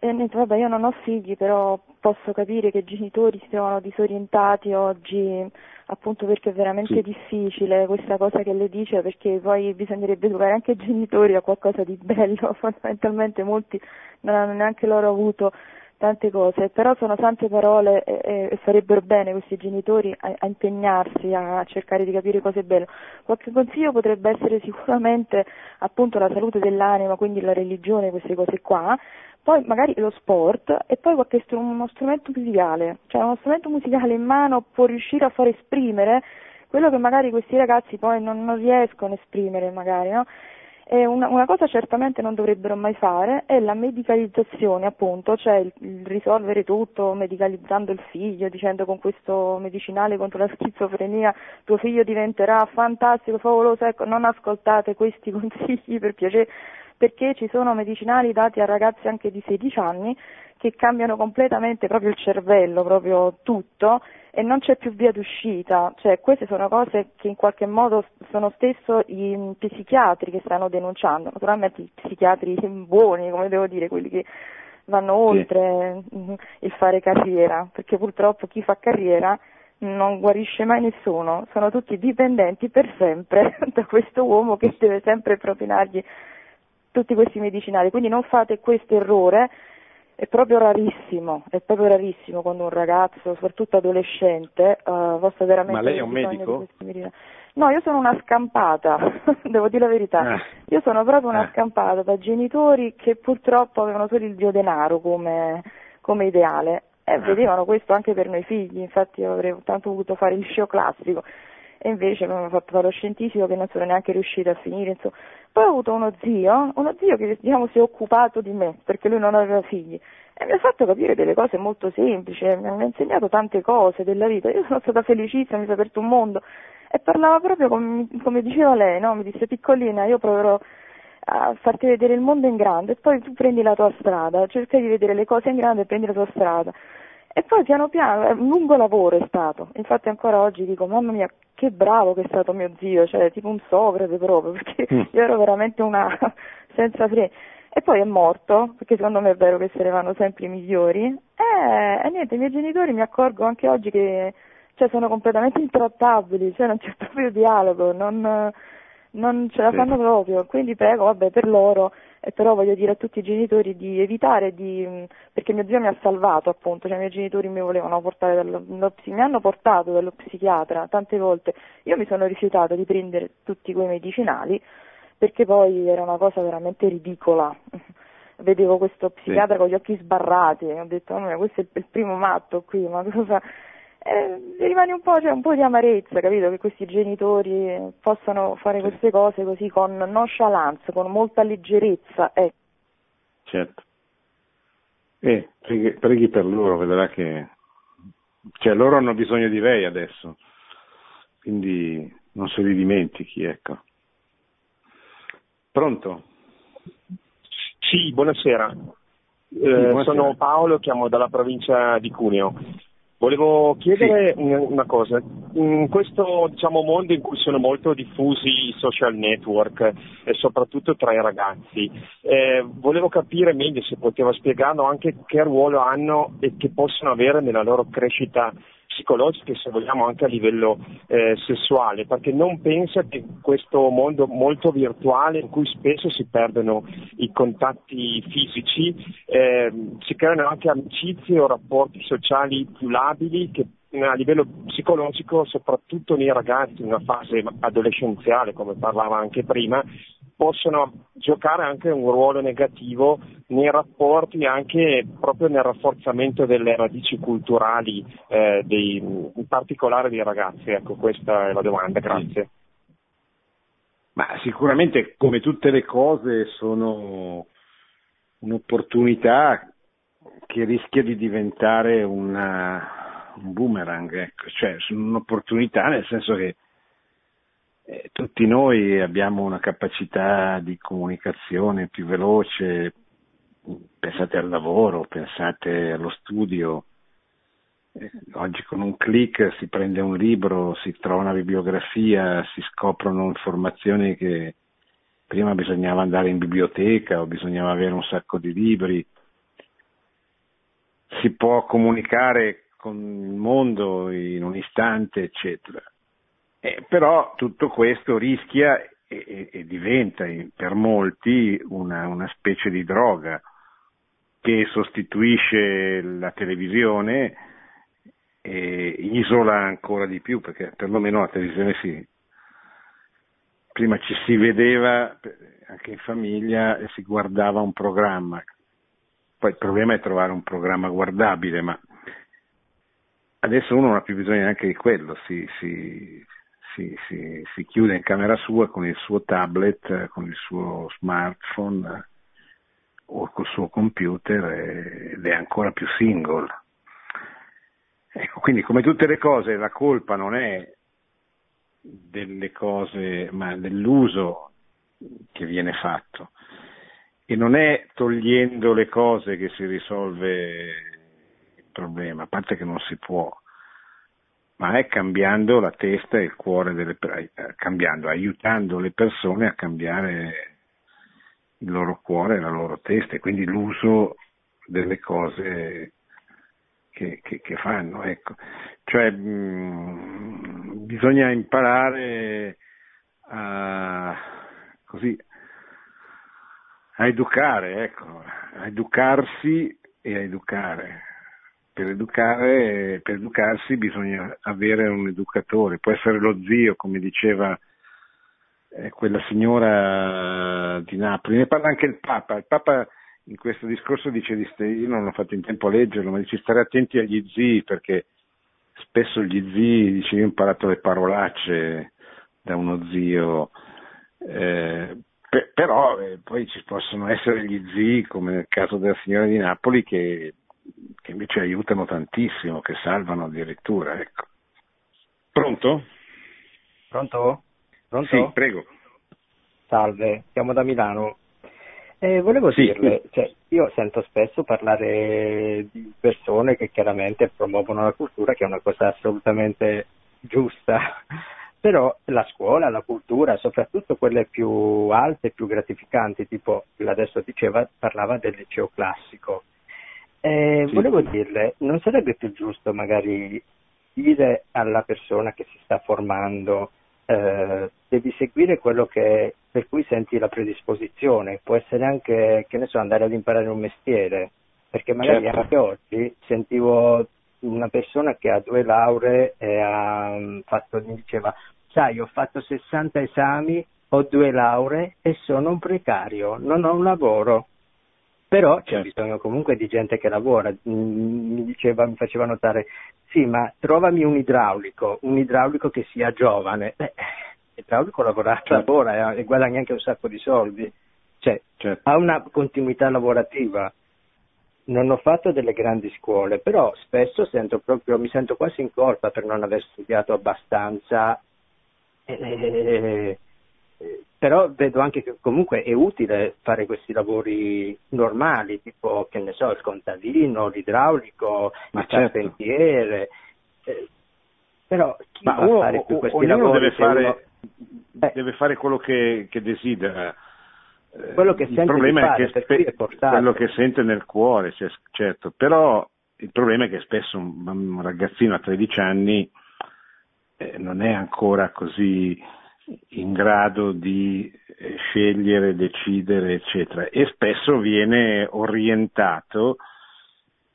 Eh, vabbè, io non ho figli, però posso capire che i genitori si trovano disorientati oggi appunto perché è veramente sì. difficile questa cosa che le dice perché poi bisognerebbe educare anche i genitori a qualcosa di bello, fondamentalmente molti non hanno neanche loro avuto tante cose, però sono tante parole e, e farebbero bene questi genitori a, a, impegnarsi a cercare di capire cose belle. Qualche consiglio potrebbe essere sicuramente appunto la salute dell'anima, quindi la religione, queste cose qua, poi magari lo sport e poi qualche str- uno strumento musicale, cioè uno strumento musicale in mano può riuscire a far esprimere quello che magari questi ragazzi poi non, non riescono a esprimere magari, no? Una, una, cosa certamente non dovrebbero mai fare è la medicalizzazione, appunto, cioè il, il, risolvere tutto medicalizzando il figlio, dicendo con questo medicinale contro la schizofrenia tuo figlio diventerà fantastico, favoloso, ecco, non ascoltate questi consigli per piacere, perché ci sono medicinali dati a ragazzi anche di 16 anni che cambiano completamente proprio il cervello, proprio tutto, e non c'è più via d'uscita, cioè queste sono cose che in qualche modo sono stesso i psichiatri che stanno denunciando, naturalmente i psichiatri buoni, come devo dire, quelli che vanno oltre sì. il fare carriera, perché purtroppo chi fa carriera non guarisce mai nessuno, sono tutti dipendenti per sempre da questo uomo che deve sempre propinargli tutti questi medicinali, quindi non fate questo errore è proprio rarissimo, è proprio rarissimo quando un ragazzo, soprattutto adolescente, uh, possa veramente... Ma lei è un medico? No, io sono una scampata, devo dire la verità. Eh. Io sono proprio una eh. scampata da genitori che purtroppo avevano solo il dio denaro come, come ideale e eh. vedevano questo anche per noi figli, infatti io avrei tanto voluto fare il liceo classico e invece avevano fatto fare lo scientifico che non sono neanche riuscita a finire, insomma. Poi ho avuto uno zio, uno zio che diciamo si è occupato di me, perché lui non aveva figli, e mi ha fatto capire delle cose molto semplici, mi ha insegnato tante cose della vita, io sono stata felicissima, mi si è aperto un mondo, e parlava proprio come, come diceva lei, no? mi disse piccolina, io proverò a farti vedere il mondo in grande, e poi tu prendi la tua strada, cerca di vedere le cose in grande e prendi la tua strada. E poi piano piano, è un lungo lavoro è stato, infatti ancora oggi dico, mamma mia, che bravo che è stato mio zio, cioè tipo un Socrate proprio, perché mm. io ero veramente una senza freni. E poi è morto, perché secondo me è vero che se ne vanno sempre i migliori. E, e niente, i miei genitori mi accorgo anche oggi che cioè, sono completamente intrattabili, cioè non c'è proprio dialogo, non, non ce la sì. fanno proprio. Quindi prego, vabbè, per loro però voglio dire a tutti i genitori di evitare di, perché mio zio mi ha salvato appunto, cioè i miei genitori mi volevano portare dallo, mi hanno portato dallo psichiatra tante volte, io mi sono rifiutata di prendere tutti quei medicinali perché poi era una cosa veramente ridicola. Vedevo questo psichiatra sì. con gli occhi sbarrati e ho detto, oh, questo è il primo matto qui, ma cosa eh, rimane un po', cioè, un po' di amarezza, capito? Che questi genitori possano fare queste cose così con nonchalance, con molta leggerezza. Eh. Certo. Eh, preghi, preghi, per loro, vedrà che... Cioè, loro hanno bisogno di lei adesso, quindi non se li dimentichi, ecco. Pronto? Sì, buonasera. Eh, buonasera. Sono Paolo, chiamo dalla provincia di Cuneo. Volevo chiedere sì. una cosa, in questo diciamo, mondo in cui sono molto diffusi i social network e soprattutto tra i ragazzi, eh, volevo capire meglio se poteva spiegarlo anche che ruolo hanno e che possono avere nella loro crescita psicologiche, se vogliamo anche a livello eh, sessuale, perché non pensa che questo mondo molto virtuale in cui spesso si perdono i contatti fisici, eh, si creano anche amicizie o rapporti sociali più labili che a livello psicologico, soprattutto nei ragazzi in una fase adolescenziale, come parlava anche prima, possono giocare anche un ruolo negativo nei rapporti, anche proprio nel rafforzamento delle radici culturali, eh, dei, in particolare dei ragazzi. Ecco, questa è la domanda, grazie. Ma sicuramente, come tutte le cose, sono un'opportunità che rischia di diventare una, un boomerang, ecco. cioè un'opportunità nel senso che eh, tutti noi abbiamo una capacità di comunicazione più veloce, pensate al lavoro, pensate allo studio, eh, oggi con un clic si prende un libro, si trova una bibliografia, si scoprono informazioni che prima bisognava andare in biblioteca o bisognava avere un sacco di libri, si può comunicare con il mondo in un istante, eccetera. Eh, però tutto questo rischia e, e diventa per molti una, una, specie di droga che sostituisce la televisione e isola ancora di più, perché perlomeno la televisione si, prima ci si vedeva anche in famiglia e si guardava un programma. Poi il problema è trovare un programma guardabile, ma adesso uno non ha più bisogno neanche di quello, si, si, si, si, si, chiude in camera sua con il suo tablet, con il suo smartphone o col suo computer ed è ancora più single. Ecco, quindi come tutte le cose la colpa non è delle cose, ma dell'uso che viene fatto. E non è togliendo le cose che si risolve il problema, a parte che non si può, ma è cambiando la testa e il cuore delle cambiando, aiutando le persone a cambiare il loro cuore e la loro testa e quindi l'uso delle cose che, che, che fanno. Ecco. Cioè, mh, bisogna imparare a, così, a educare, ecco, a educarsi e a educare. Per, educare. per educarsi bisogna avere un educatore, può essere lo zio, come diceva eh, quella signora di Napoli, ne parla anche il Papa. Il Papa in questo discorso dice di io non ho fatto in tempo a leggerlo, ma dice stare attenti agli zii perché spesso gli zii, dice io ho imparato le parolacce da uno zio, eh, per, però eh, poi ci possono essere gli zii, come nel caso della signora di Napoli, che, che invece aiutano tantissimo, che salvano addirittura. Ecco. Pronto? Pronto? Pronto? Sì, prego. Salve, siamo da Milano. Eh, volevo sì. dirle, cioè, io sento spesso parlare di persone che chiaramente promuovono la cultura, che è una cosa assolutamente giusta, però la scuola, la cultura, soprattutto quelle più alte, più gratificanti, tipo adesso diceva, parlava del liceo classico. Eh, sì. Volevo dirle, non sarebbe più giusto magari dire alla persona che si sta formando eh, devi seguire quello che, per cui senti la predisposizione, può essere anche, che ne so, andare ad imparare un mestiere, perché magari certo. anche oggi sentivo una persona che ha due lauree e ha mm, fatto, mi diceva, sai, ho fatto 60 esami, ho due lauree e sono un precario, non ho un lavoro. Però c'è certo. bisogno comunque di gente che lavora. Mm, mi diceva, mi faceva notare, sì, ma trovami un idraulico, un idraulico che sia giovane. Beh, l'idraulico lavora, certo. lavora e guadagna anche un sacco di soldi. Cioè, certo. ha una continuità lavorativa. Non ho fatto delle grandi scuole, però spesso sento proprio, mi sento quasi in colpa per non aver studiato abbastanza. E, però vedo anche che comunque è utile fare questi lavori normali, tipo che ne so, il contadino, l'idraulico, Ma il certo. carpentiere. Eh, però chi Ma uno, fare più questi lavori? Deve fare, uno... eh. deve fare quello che, che desidera. Quello che il sente problema è, che spe- quello che sente nel cuore, cioè, certo, però il problema è che spesso un, un ragazzino a 13 anni eh, non è ancora così in grado di eh, scegliere, decidere, eccetera, e spesso viene orientato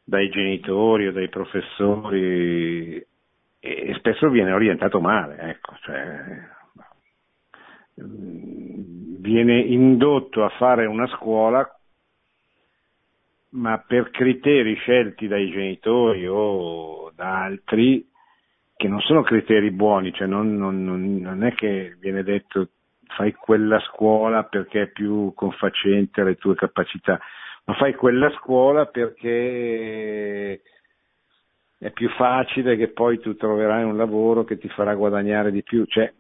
dai genitori o dai professori e spesso viene orientato male, ecco, cioè, viene indotto a fare una scuola ma per criteri scelti dai genitori o da altri che non sono criteri buoni, cioè non, non, non, è che viene detto fai quella scuola perché è più confacente alle tue capacità, ma fai quella scuola perché è più facile che poi tu troverai un lavoro che ti farà guadagnare di più. Cioè,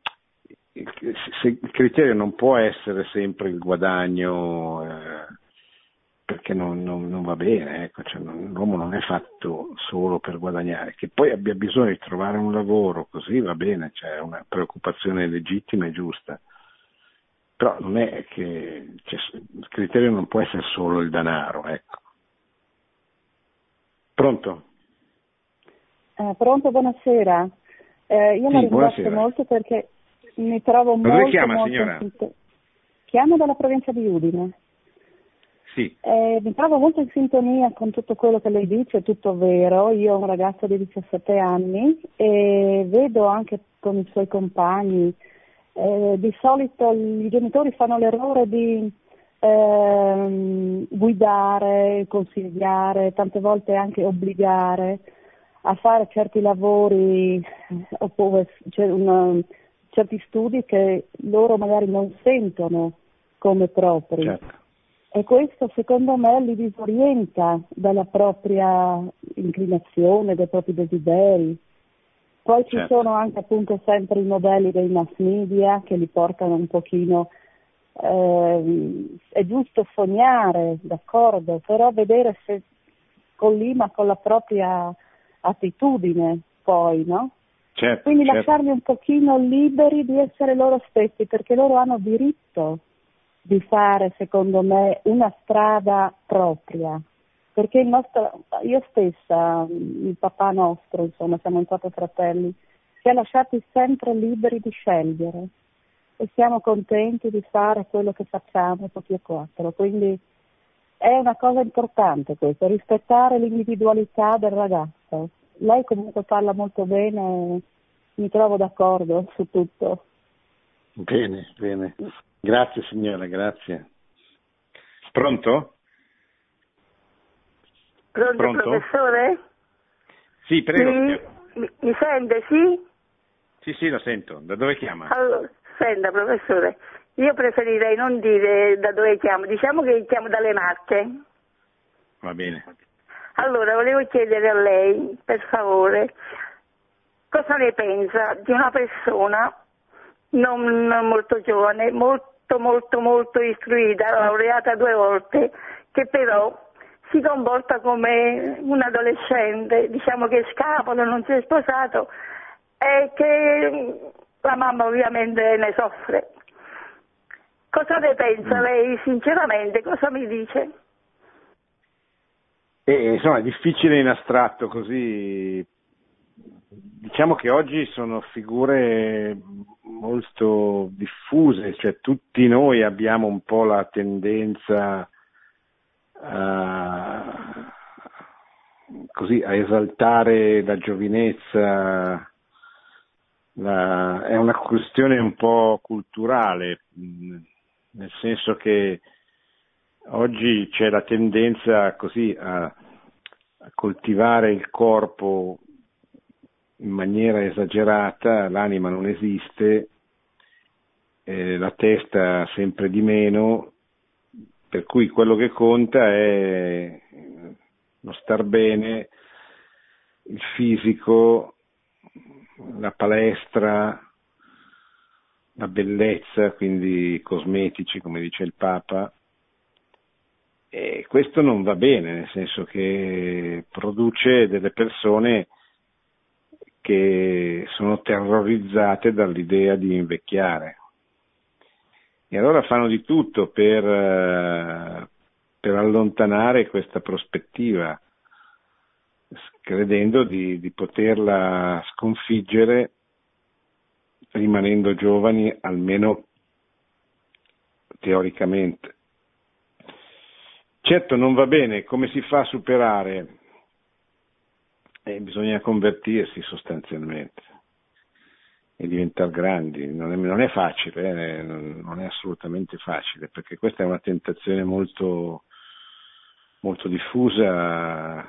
il, criterio non può essere sempre il guadagno. Eh, perché non, non, non va bene, ecco, cioè non, l'uomo non è fatto solo per guadagnare, che poi abbia bisogno di trovare un lavoro, così va bene, cioè una preoccupazione legittima e giusta, però non è che cioè, il criterio non può essere solo il denaro, ecco. Pronto? Eh, pronto, buonasera. Eh, io sì, la ringrazio buonasera. molto perché mi trovo molto... Dove chiama molto signora? Chiamo dalla provincia di Udine. Sì. Eh, mi trovo molto in sintonia con tutto quello che lei dice, è tutto vero. Io ho un ragazzo di 17 anni e vedo anche con i suoi compagni, eh, di solito i genitori fanno l'errore di eh, guidare, consigliare, tante volte anche obbligare a fare certi lavori oppure una, certi studi che loro magari non sentono come propri. Certo. E questo secondo me li disorienta dalla propria inclinazione, dai propri desideri. Poi ci Certo. sono anche appunto sempre i modelli dei mass media che li portano un pochino, ehm, è giusto sognare, d'accordo, però vedere se collima con la propria attitudine poi, no? Certo, Quindi certo. lasciarli un pochino liberi di essere loro stessi, perché loro hanno diritto di fare, secondo me, una strada propria. Perché nostro, io stessa, il papà nostro, insomma, siamo in quattro fratelli, ci ha lasciati sempre liberi di scegliere e siamo contenti di fare quello che facciamo tutti e quattro. Quindi è una cosa importante questo, rispettare l'individualità del ragazzo. Lei comunque parla molto bene, mi trovo d'accordo su tutto. Bene, bene. Grazie signora, grazie. Pronto? Pronto, Pronto? professore? Sì, prego. Mi, mi- mi sente, sì? Sì, sì, lo sento. Da dove chiama? Allora, senta, professore, io preferirei non dire da dove chiamo, diciamo che chiamo dalle Marche. Va bene. Allora, volevo chiedere a lei, per favore, cosa ne pensa di una persona non molto giovane, molto, molto, molto istruita, laureata due volte, che però si comporta come un adolescente, diciamo che scapola, non si è sposato e che la mamma ovviamente ne soffre. Cosa ne pensa lei, sinceramente, cosa mi dice? E, insomma, è difficile in astratto così. Diciamo che oggi sono figure molto diffuse, cioè tutti noi abbiamo un po' la tendenza a, così, a esaltare la giovinezza, la- è una questione un po' culturale, nel senso che oggi c'è la tendenza così a, a coltivare il corpo in maniera esagerata, l'anima non esiste, eh, la testa sempre di meno, per cui quello che conta è lo star bene, il fisico, la palestra, la bellezza, quindi i cosmetici, come dice il Papa. E questo non va bene, nel senso che produce delle persone che sono terrorizzate dall'idea di invecchiare. E allora fanno di tutto per, eh, per allontanare questa prospettiva, credendo di, di poterla sconfiggere rimanendo giovani almeno teoricamente. Certo non va bene, come si fa a superare? Eh, bisogna convertirsi sostanzialmente e diventare grandi, non è, non è facile, eh, non è assolutamente facile, perché questa è una tentazione molto, molto diffusa,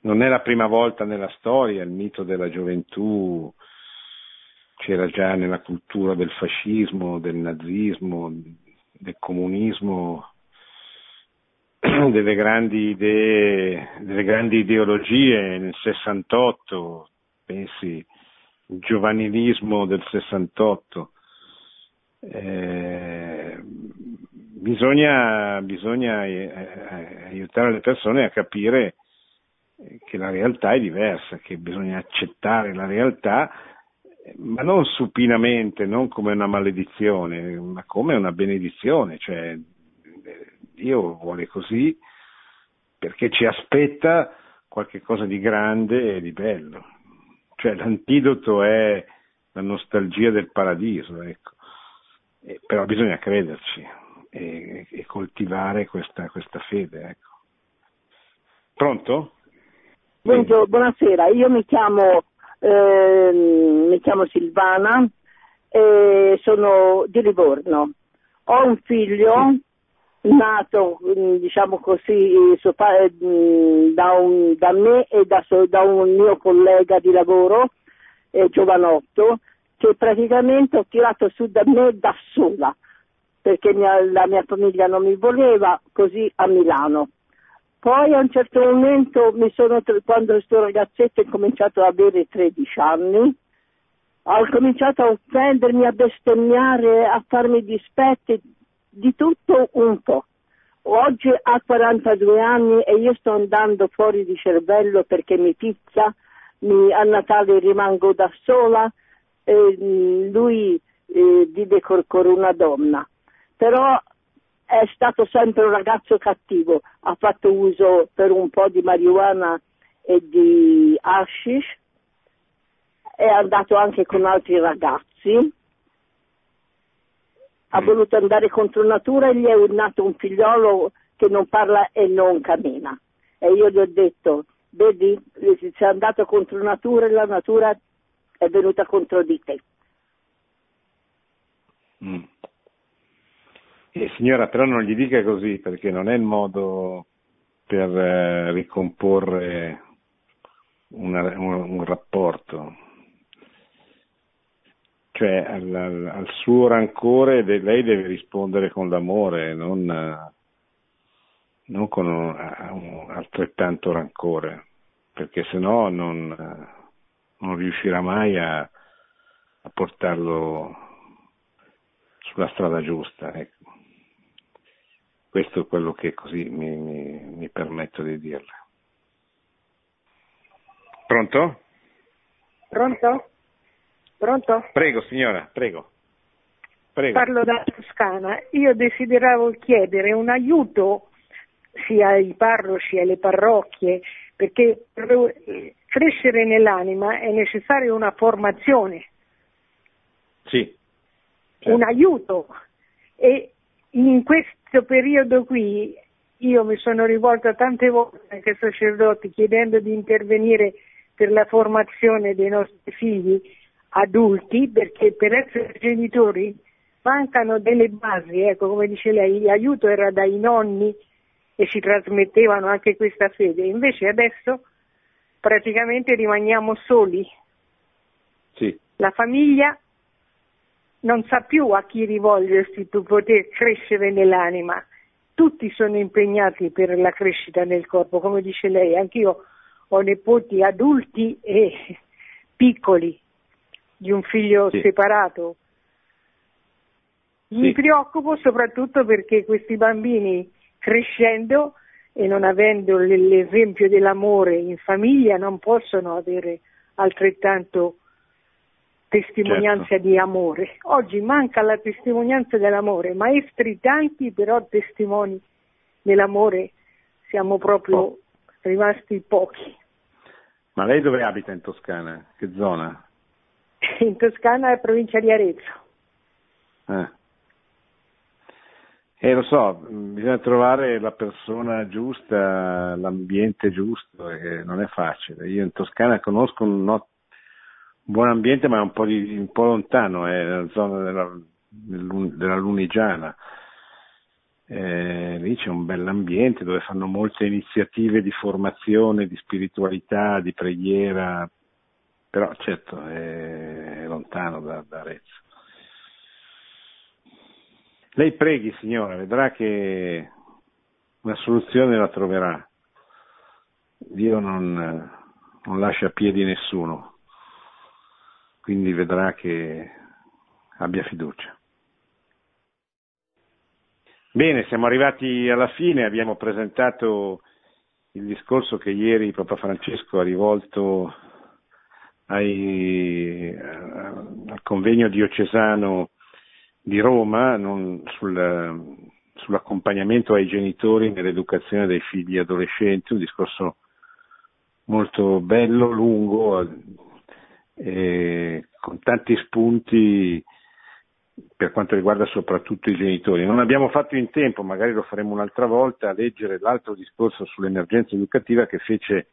non è la prima volta nella storia, il mito della gioventù c'era già nella cultura del fascismo, del nazismo, del comunismo, delle grandi idee, delle grandi ideologie nel 68, pensi il giovanilismo del 68. Eh, bisogna, bisogna eh, eh, aiutare le persone a capire che la realtà è diversa, che bisogna accettare la realtà, ma non supinamente, non come una maledizione, ma come una benedizione, cioè Dio vuole così perché ci aspetta qualche cosa di grande e di bello. Cioè l'antidoto è la nostalgia del paradiso, ecco. Eh, però bisogna crederci e, e coltivare questa, questa fede, ecco. Pronto? Buongiorno, buonasera, io mi chiamo, ehm, mi chiamo Silvana e sono di Livorno. Ho un figlio nato, mm, diciamo così, pa- mm, da, un- da me e da, da un mio collega di lavoro, eh, giovanotto, che praticamente ho tirato su da me da sola, perché mia, la mia famiglia non mi voleva, così a Milano. Poi a un certo momento, sono, quando questo ragazzetto è cominciato ad avere 13 anni, ho cominciato a offendermi, a bestemmiare, a farmi dispetti, di tutto un po'. Oggi ha 42 anni e io sto andando fuori di cervello perché mi pizza, mi, a Natale rimango da sola, e lui eh, vive con, con una donna. Però è stato sempre un ragazzo cattivo, ha fatto uso per un po' di marijuana e di hashish, è andato anche con altri ragazzi, ha mm. voluto andare contro natura e gli è nato un figliolo che non parla e non cammina. E io gli ho detto, vedi, sei andato contro natura e la natura è venuta contro di te. Mm. Eh, signora, però non gli dica così perché non è il modo per eh, ricomporre una, un, un, rapporto. Cioè al, al, al suo rancore de, lei deve rispondere con l'amore, non, non con un, altrettanto rancore, perché se no non, non riuscirà mai a, a portarlo sulla strada giusta. Ecco. Questo è quello che così mi, mi, mi permetto di dirle. Pronto? Pronto? Pronto? Prego signora, prego. prego. Parlo da Toscana. Io desideravo chiedere un aiuto sia ai parroci, alle parrocchie, perché per crescere nell'anima è necessaria una formazione. Sì. Certo. Un aiuto. E in questo periodo qui io mi sono rivolta tante volte anche ai sacerdoti chiedendo di intervenire per la formazione dei nostri figli adulti perché per essere genitori mancano delle basi, ecco come dice lei, l'aiuto era dai nonni e si trasmettevano anche questa fede, invece adesso praticamente rimaniamo soli. Sì. La famiglia non sa più a chi rivolgersi per poter crescere nell'anima. Tutti sono impegnati per la crescita nel corpo, come dice lei, anch'io ho nipoti adulti e piccoli di un figlio sì. separato. Mi sì. preoccupo soprattutto perché questi bambini crescendo e non avendo l'esempio dell'amore in famiglia non possono avere altrettanto testimonianza certo. di amore. Oggi manca la testimonianza dell'amore, maestri tanti, però testimoni dell'amore siamo proprio oh. rimasti pochi. Ma lei dove abita in Toscana? Che zona? In Toscana è provincia di Arezzo. Eh. Eh, lo so, bisogna trovare la persona giusta, l'ambiente giusto, e non è facile. Io in Toscana conosco un, not- un buon ambiente, ma è un po', di, un po lontano, è nella zona della, della Lunigiana. Eh, lì c'è un bell'ambiente dove fanno molte iniziative di formazione, di spiritualità, di preghiera, però certo è, lontano da, da Arezzo. Lei preghi, signora, vedrà che una soluzione la troverà. Dio non, non lascia a piedi nessuno, quindi vedrà che abbia fiducia. Bene, siamo arrivati alla fine, abbiamo presentato il discorso che ieri Papa Francesco ha rivolto ai, al convegno diocesano di Roma non, sul, sull'accompagnamento ai genitori nell'educazione dei figli adolescenti, un discorso molto bello, lungo, eh, con tanti spunti per quanto riguarda soprattutto i genitori. Non abbiamo fatto in tempo, magari lo faremo un'altra volta, a leggere l'altro discorso sull'emergenza educativa che fece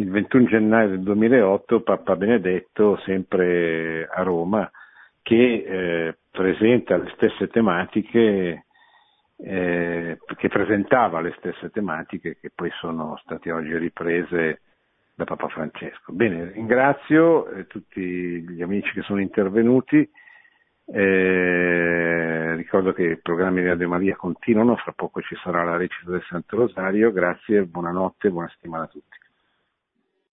il 21 gennaio del 2008 Papa Benedetto, sempre a Roma, che eh, presenta le stesse tematiche, eh, che presentava le stesse tematiche che poi sono state oggi riprese da Papa Francesco. Bene, ringrazio eh, tutti gli amici che sono intervenuti. Eh, ricordo che i programmi di Radio Maria continuano, fra poco ci sarà la recita del Santo Rosario. Grazie, buonanotte, buona settimana a tutti.